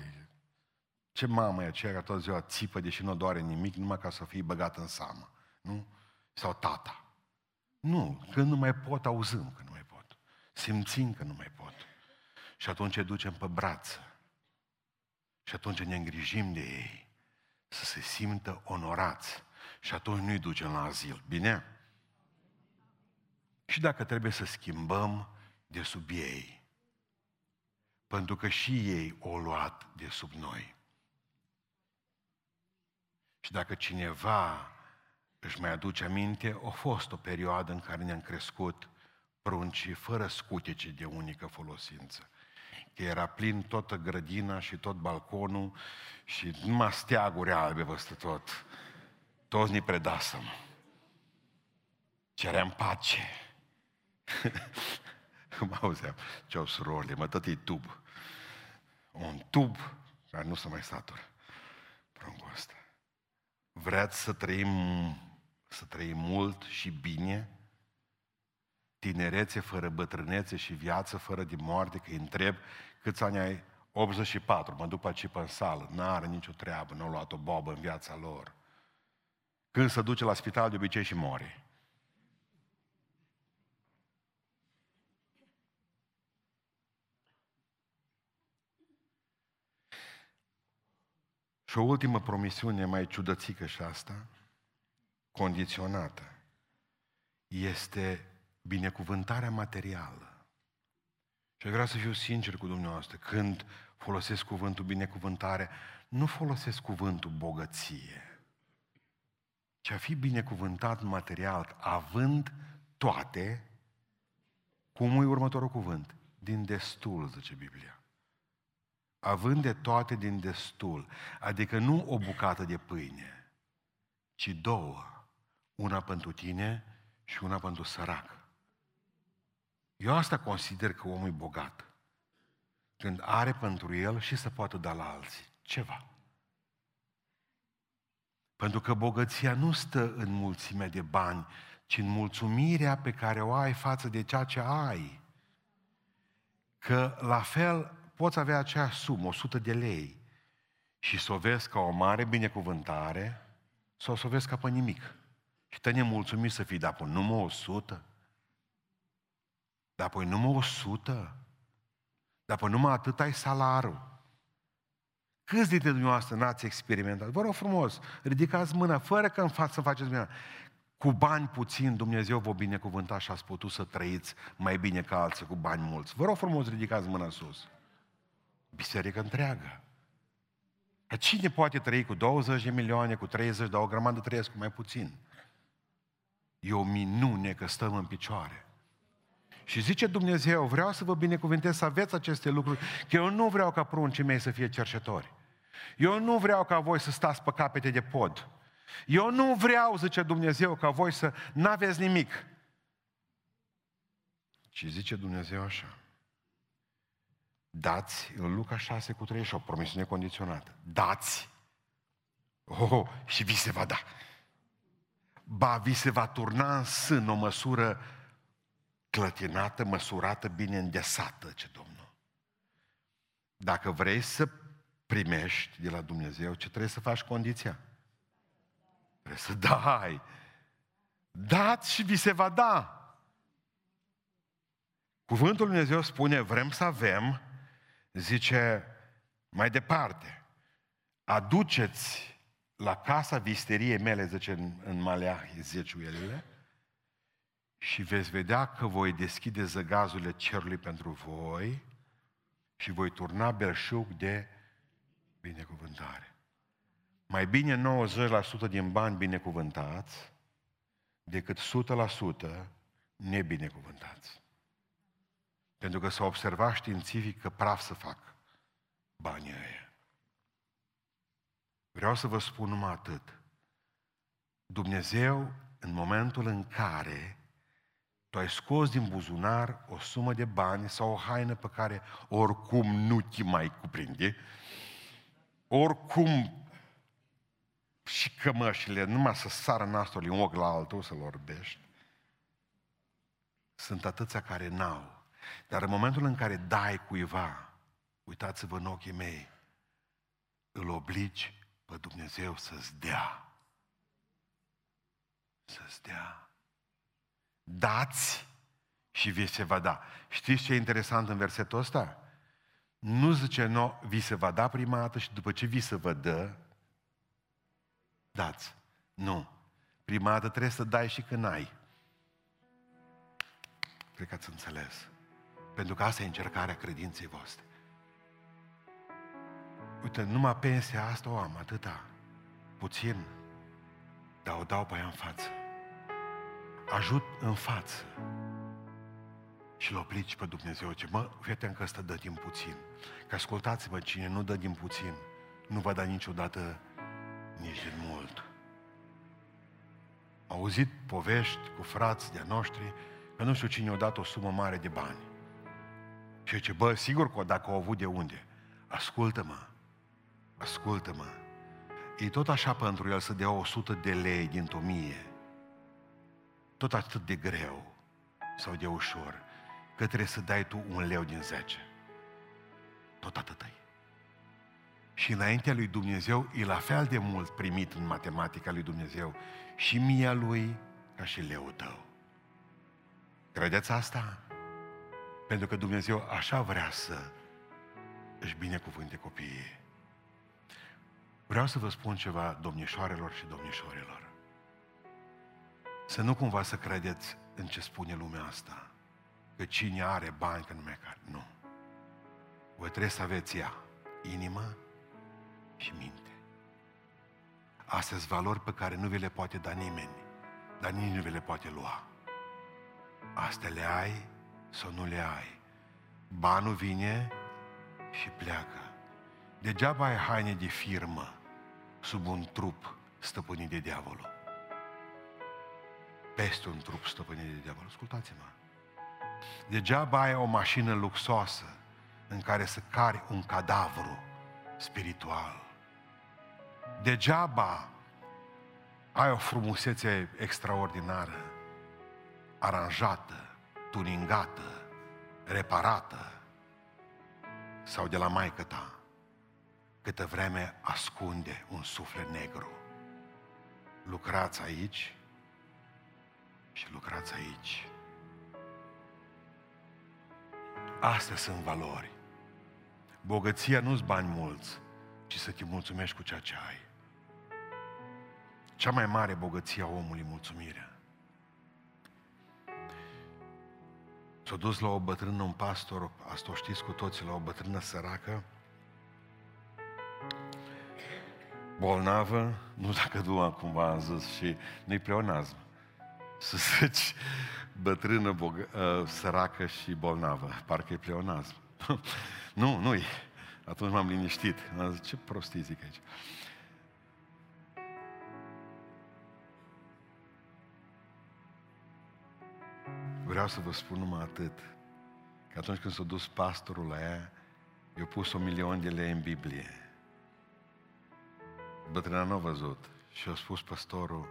Ce mamă e aceea toată ziua țipă, deși nu doare nimic, numai ca să fie băgat în seamă. Nu? Sau tata. Nu, când nu mai pot, auzim că nu mai pot. Simțim că nu mai pot. Și atunci ducem pe brață. Și atunci ne îngrijim de ei. Să se simtă onorați și atunci nu-i ducem la azil. Bine? Și dacă trebuie să schimbăm de sub ei, pentru că și ei o luat de sub noi. Și dacă cineva își mai aduce aminte, a fost o perioadă în care ne-am crescut pruncii fără scutece de unică folosință. Că era plin toată grădina și tot balconul și numai steaguri albe văztă tot toți ne predasăm. Ceream pace. [LAUGHS] mă auzeam, ce-au surorile, mă, tăti tub. Un tub care nu se mai satură. Pruncul ăsta. Vreți să trăim, să trăim mult și bine? Tinerețe fără bătrânețe și viață fără de moarte, că îi întreb câți ani ai 84, mă duc pe aici în sală, n-are nicio treabă, nu au luat o bobă în viața lor. Când se duce la spital, de obicei și moare. Și o ultimă promisiune mai ciudățică și asta, condiționată, este binecuvântarea materială. Și vreau să fiu sincer cu dumneavoastră, când folosesc cuvântul binecuvântare, nu folosesc cuvântul bogăție ce a fi binecuvântat material, având toate, cum e următorul cuvânt? Din destul, zice Biblia. Având de toate din destul. Adică nu o bucată de pâine, ci două. Una pentru tine și una pentru sărac. Eu asta consider că omul e bogat. Când are pentru el și să poată da la alții. Ceva. Pentru că bogăția nu stă în mulțimea de bani, ci în mulțumirea pe care o ai față de ceea ce ai. Că la fel poți avea aceeași sumă, 100 de lei, și să o vezi ca o mare binecuvântare sau să o vezi ca pe nimic. Și te nemulțumit să fii, dar pe numai 100? Dar apoi numai 100? Dar pe numai atât ai salarul. Câți dintre dumneavoastră n-ați experimentat? Vă rog frumos, ridicați mâna, fără că în față faceți mâna. Cu bani puțin Dumnezeu vă binecuvânta și ați putut să trăiți mai bine ca alții cu bani mulți. Vă rog frumos, ridicați mâna sus. Biserică întreagă. Dar cine poate trăi cu 20 de milioane, cu 30, dar o grămadă trăiesc cu mai puțin? E o minune că stăm în picioare. Și zice Dumnezeu, vreau să vă binecuvântez să aveți aceste lucruri, că eu nu vreau ca pruncii mei să fie cercetori. Eu nu vreau ca voi să stați pe capete de pod. Eu nu vreau, zice Dumnezeu, ca voi să n-aveți nimic. Și zice Dumnezeu așa. Dați, în Luca 6 cu 38, promisiune condiționată. Dați. Oh, și vi se va da. Ba, vi se va turna în sân o măsură clătinată, măsurată, bine îndesată, ce Domnul. Dacă vrei să primești de la Dumnezeu, ce trebuie să faci condiția? Trebuie să dai. Dați și vi se va da. Cuvântul Lui Dumnezeu spune, vrem să avem, zice mai departe, aduceți la casa visteriei mele, zice în, în Maleahi, zeciuielile, și veți vedea că voi deschide zăgazurile cerului pentru voi și voi turna belșug de binecuvântare. Mai bine 90% din bani binecuvântați decât 100% nebinecuvântați. Pentru că s-a observat științific că praf să fac banii ăia. Vreau să vă spun numai atât. Dumnezeu, în momentul în care tu ai scos din buzunar o sumă de bani sau o haină pe care oricum nu te mai cuprinde, oricum și cămășile, numai să sară nasul din ochi la altul să-l orbești. Sunt atâția care n-au. Dar în momentul în care dai cuiva, uitați-vă în ochii mei, îl obligi pe Dumnezeu să-ți dea. Să-ți dea. Dați și vi se va da. Știți ce e interesant în versetul ăsta? Nu zice, no, vi se va da prima dată și după ce vi se vă dă, dați. Nu. Prima dată trebuie să dai și când ai. Cred că ați înțeles. Pentru că asta e încercarea credinței voastre. Uite, numai pensia asta o am, atâta. Puțin. Dar o dau pe ea în față. Ajut în față. Și l oplici pe Dumnezeu. Ce, mă, fii că ăsta dă din puțin. Că ascultați-vă, cine nu dă din puțin, nu va da niciodată nici din mult. Am auzit povești cu frați de noștri că nu știu cine a dat o sumă mare de bani. Și ce, bă, sigur că dacă au avut de unde. Ascultă-mă, ascultă-mă. E tot așa pentru el să dea 100 de lei din mie. Tot atât de greu sau de ușor, că trebuie să dai tu un leu din 10. Tot atât e. Și înaintea lui Dumnezeu e la fel de mult primit în matematica lui Dumnezeu și mia lui ca și leul tău. Credeți asta? Pentru că Dumnezeu așa vrea să își binecuvânte copiii. Vreau să vă spun ceva, domnișoarelor și domnișorilor. Să nu cumva să credeți în ce spune lumea asta. Că cine are bani, că nu mai care. Nu. Voi trebuie să aveți ea. Inimă și minte. Astea sunt valori pe care nu vi le poate da nimeni, dar nici nu vi le poate lua. Astea le ai sau nu le ai. Banul vine și pleacă. Degeaba ai haine de firmă sub un trup stăpânit de diavolul. Peste un trup stăpânit de diavolul. Ascultați-mă. Degeaba ai o mașină luxoasă în care să cari un cadavru spiritual. Degeaba ai o frumusețe extraordinară, aranjată, tuningată, reparată sau de la maică ta, câtă vreme ascunde un suflet negru. Lucrați aici și lucrați aici. Astea sunt valori. Bogăția nu-ți bani mulți, ci să te mulțumești cu ceea ce ai. Cea mai mare bogăție a omului, mulțumirea. S-a dus la o bătrână, un pastor, asta o știți cu toții, la o bătrână săracă, bolnavă, nu dacă nu cumva am zis, și nu-i pleonazm. Să zici bătrână, bogă, uh, săracă și bolnavă, parcă e pleonazm. [LAUGHS] nu, nu-i. Atunci m-am liniștit. Am zis, ce prostii zic aici. Vreau să vă spun numai atât. Că atunci când s-a dus pastorul la ea, i-a pus o milion de lei în Biblie. Bătrâna nu a văzut. Și a spus pastorul,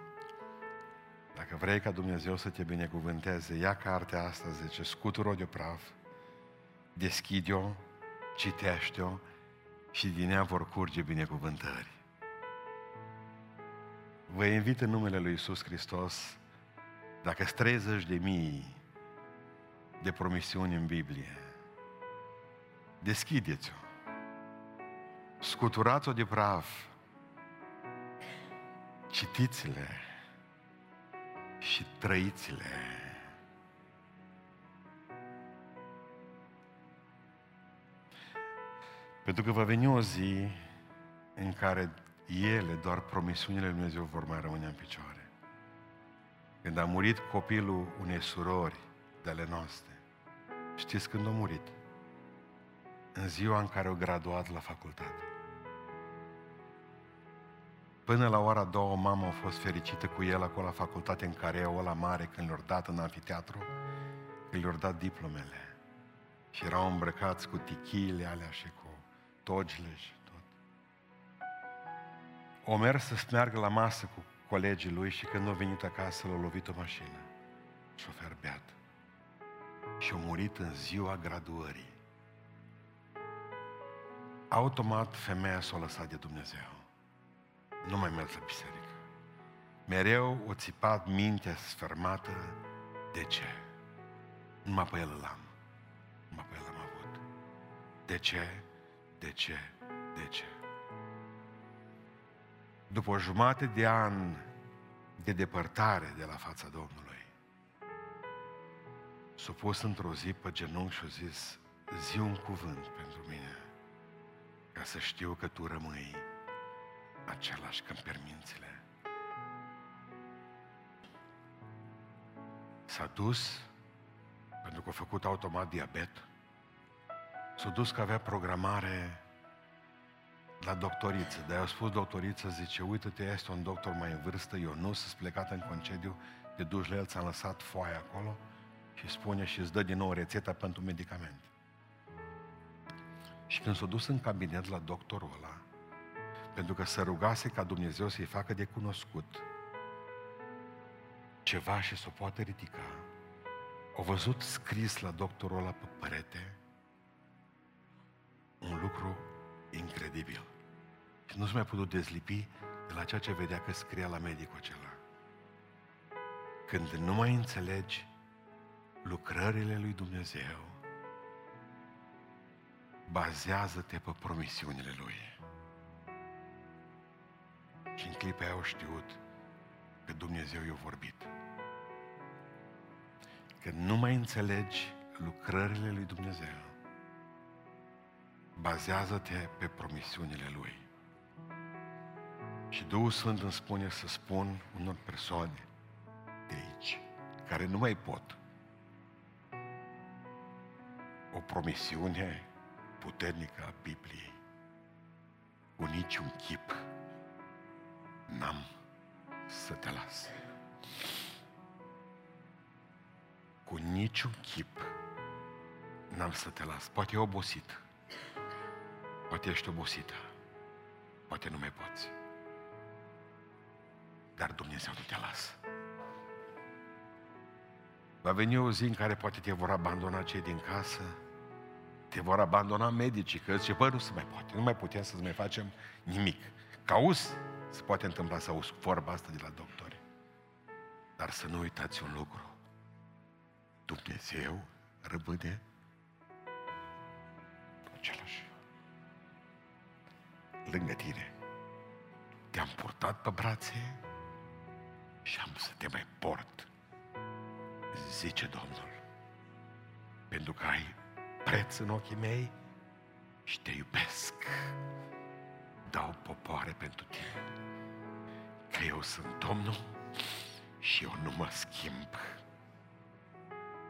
dacă vrei ca Dumnezeu să te binecuvânteze, ia cartea asta, zice, scutură de praf, deschide-o, citește-o și din ea vor curge binecuvântări. Vă invit în numele Lui Isus Hristos, dacă 30 de mii de promisiuni în Biblie. Deschideți-o. Scuturați-o de praf. Citiți-le și trăiți-le. Pentru că va veni o zi în care ele, doar promisiunile lui Dumnezeu, vor mai rămâne în picioare. Când a murit copilul unei surori de ale noastre, știți când a murit? În ziua în care au graduat la facultate. Până la ora două, mama a fost fericită cu el acolo la facultate în care e la mare, când le-au dat în anfiteatru, când le-au dat diplomele. Și erau îmbrăcați cu tichile alea și cu togile și tot. O mers să meargă la masă cu colegii lui și când a venit acasă l-a lovit o mașină. Șofer beat. Și a murit în ziua graduării. Automat femeia s-a lăsat de Dumnezeu. Nu mai merg la biserică. Mereu o țipat mintea sfermată. De ce? Numai pe el îl am. Numai pe el am avut. De ce? De ce? De ce? După o jumătate de an de depărtare de la fața Domnului, s-a pus într-o zi pe genunchi și a zis, zi un cuvânt pentru mine, ca să știu că tu rămâi același ca permințile. S-a dus, pentru că a făcut automat diabet, s-a dus că avea programare la doctoriță. Dar i-a spus doctoriță, zice, uite-te, este un doctor mai în vârstă, eu nu, sunt plecat în concediu, te duci la el, ți-am lăsat foaia acolo și spune și îți dă din nou rețeta pentru medicamente. Și când s-a dus în cabinet la doctorul ăla, pentru că să rugase ca Dumnezeu să-i facă de cunoscut ceva și să o poată ridica, au văzut scris la doctorul ăla pe perete un lucru incredibil. Și nu s mai putut dezlipi de la ceea ce vedea că scria la medicul acela. Când nu mai înțelegi lucrările lui Dumnezeu, bazează-te pe promisiunile Lui. Și în clipa aia au știut că Dumnezeu i-a vorbit. Când nu mai înțelegi lucrările lui Dumnezeu, bazează-te pe promisiunile Lui. Și Duhul Sfânt îmi spune să spun unor persoane de aici, care nu mai pot, o promisiune puternică a Bibliei, cu niciun chip n-am să te las. Cu niciun chip n-am să te las. Poate e obosit. Poate ești obosită. Poate nu mai poți. Dar Dumnezeu nu te lasă. Va veni o zi în care poate te vor abandona cei din casă, te vor abandona medicii, că zice, bă, nu se mai poate, nu mai putem să mai facem nimic. Că auzi, se poate întâmpla să auzi vorba asta de la doctori. Dar să nu uitați un lucru. Dumnezeu rămâne același. Lângă tine. Te-am purtat pe brațe și am să te mai port, zice Domnul. Pentru că ai preț în ochii mei și te iubesc. Dau popoare pentru tine. Că eu sunt Domnul și eu nu mă schimb.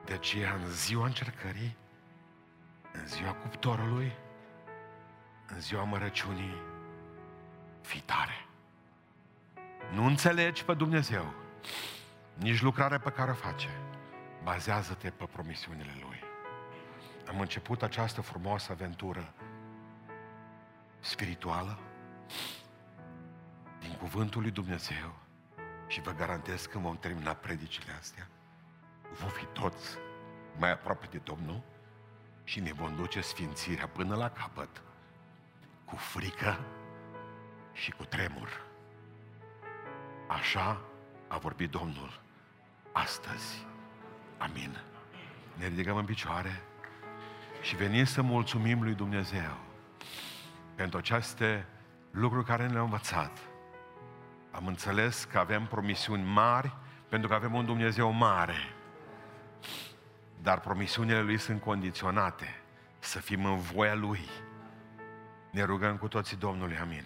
De aceea, în ziua încercării, în ziua cuptorului, în ziua mărăciunii, fii tare. Nu înțelegi pe Dumnezeu, nici lucrarea pe care o face. Bazează-te pe promisiunile Lui. Am început această frumoasă aventură spirituală din Cuvântul lui Dumnezeu și vă garantez că vom termina predicile astea. Vom fi toți mai aproape de Domnul și ne vom duce sfințirea până la capăt cu frică și cu tremur. Așa a vorbit Domnul astăzi. Amin. Ne ridicăm în picioare și venim să mulțumim lui Dumnezeu pentru aceste lucruri care ne-au învățat. Am înțeles că avem promisiuni mari pentru că avem un Dumnezeu mare. Dar promisiunile Lui sunt condiționate să fim în voia Lui Ne rugăm cu toții Domnului, amin.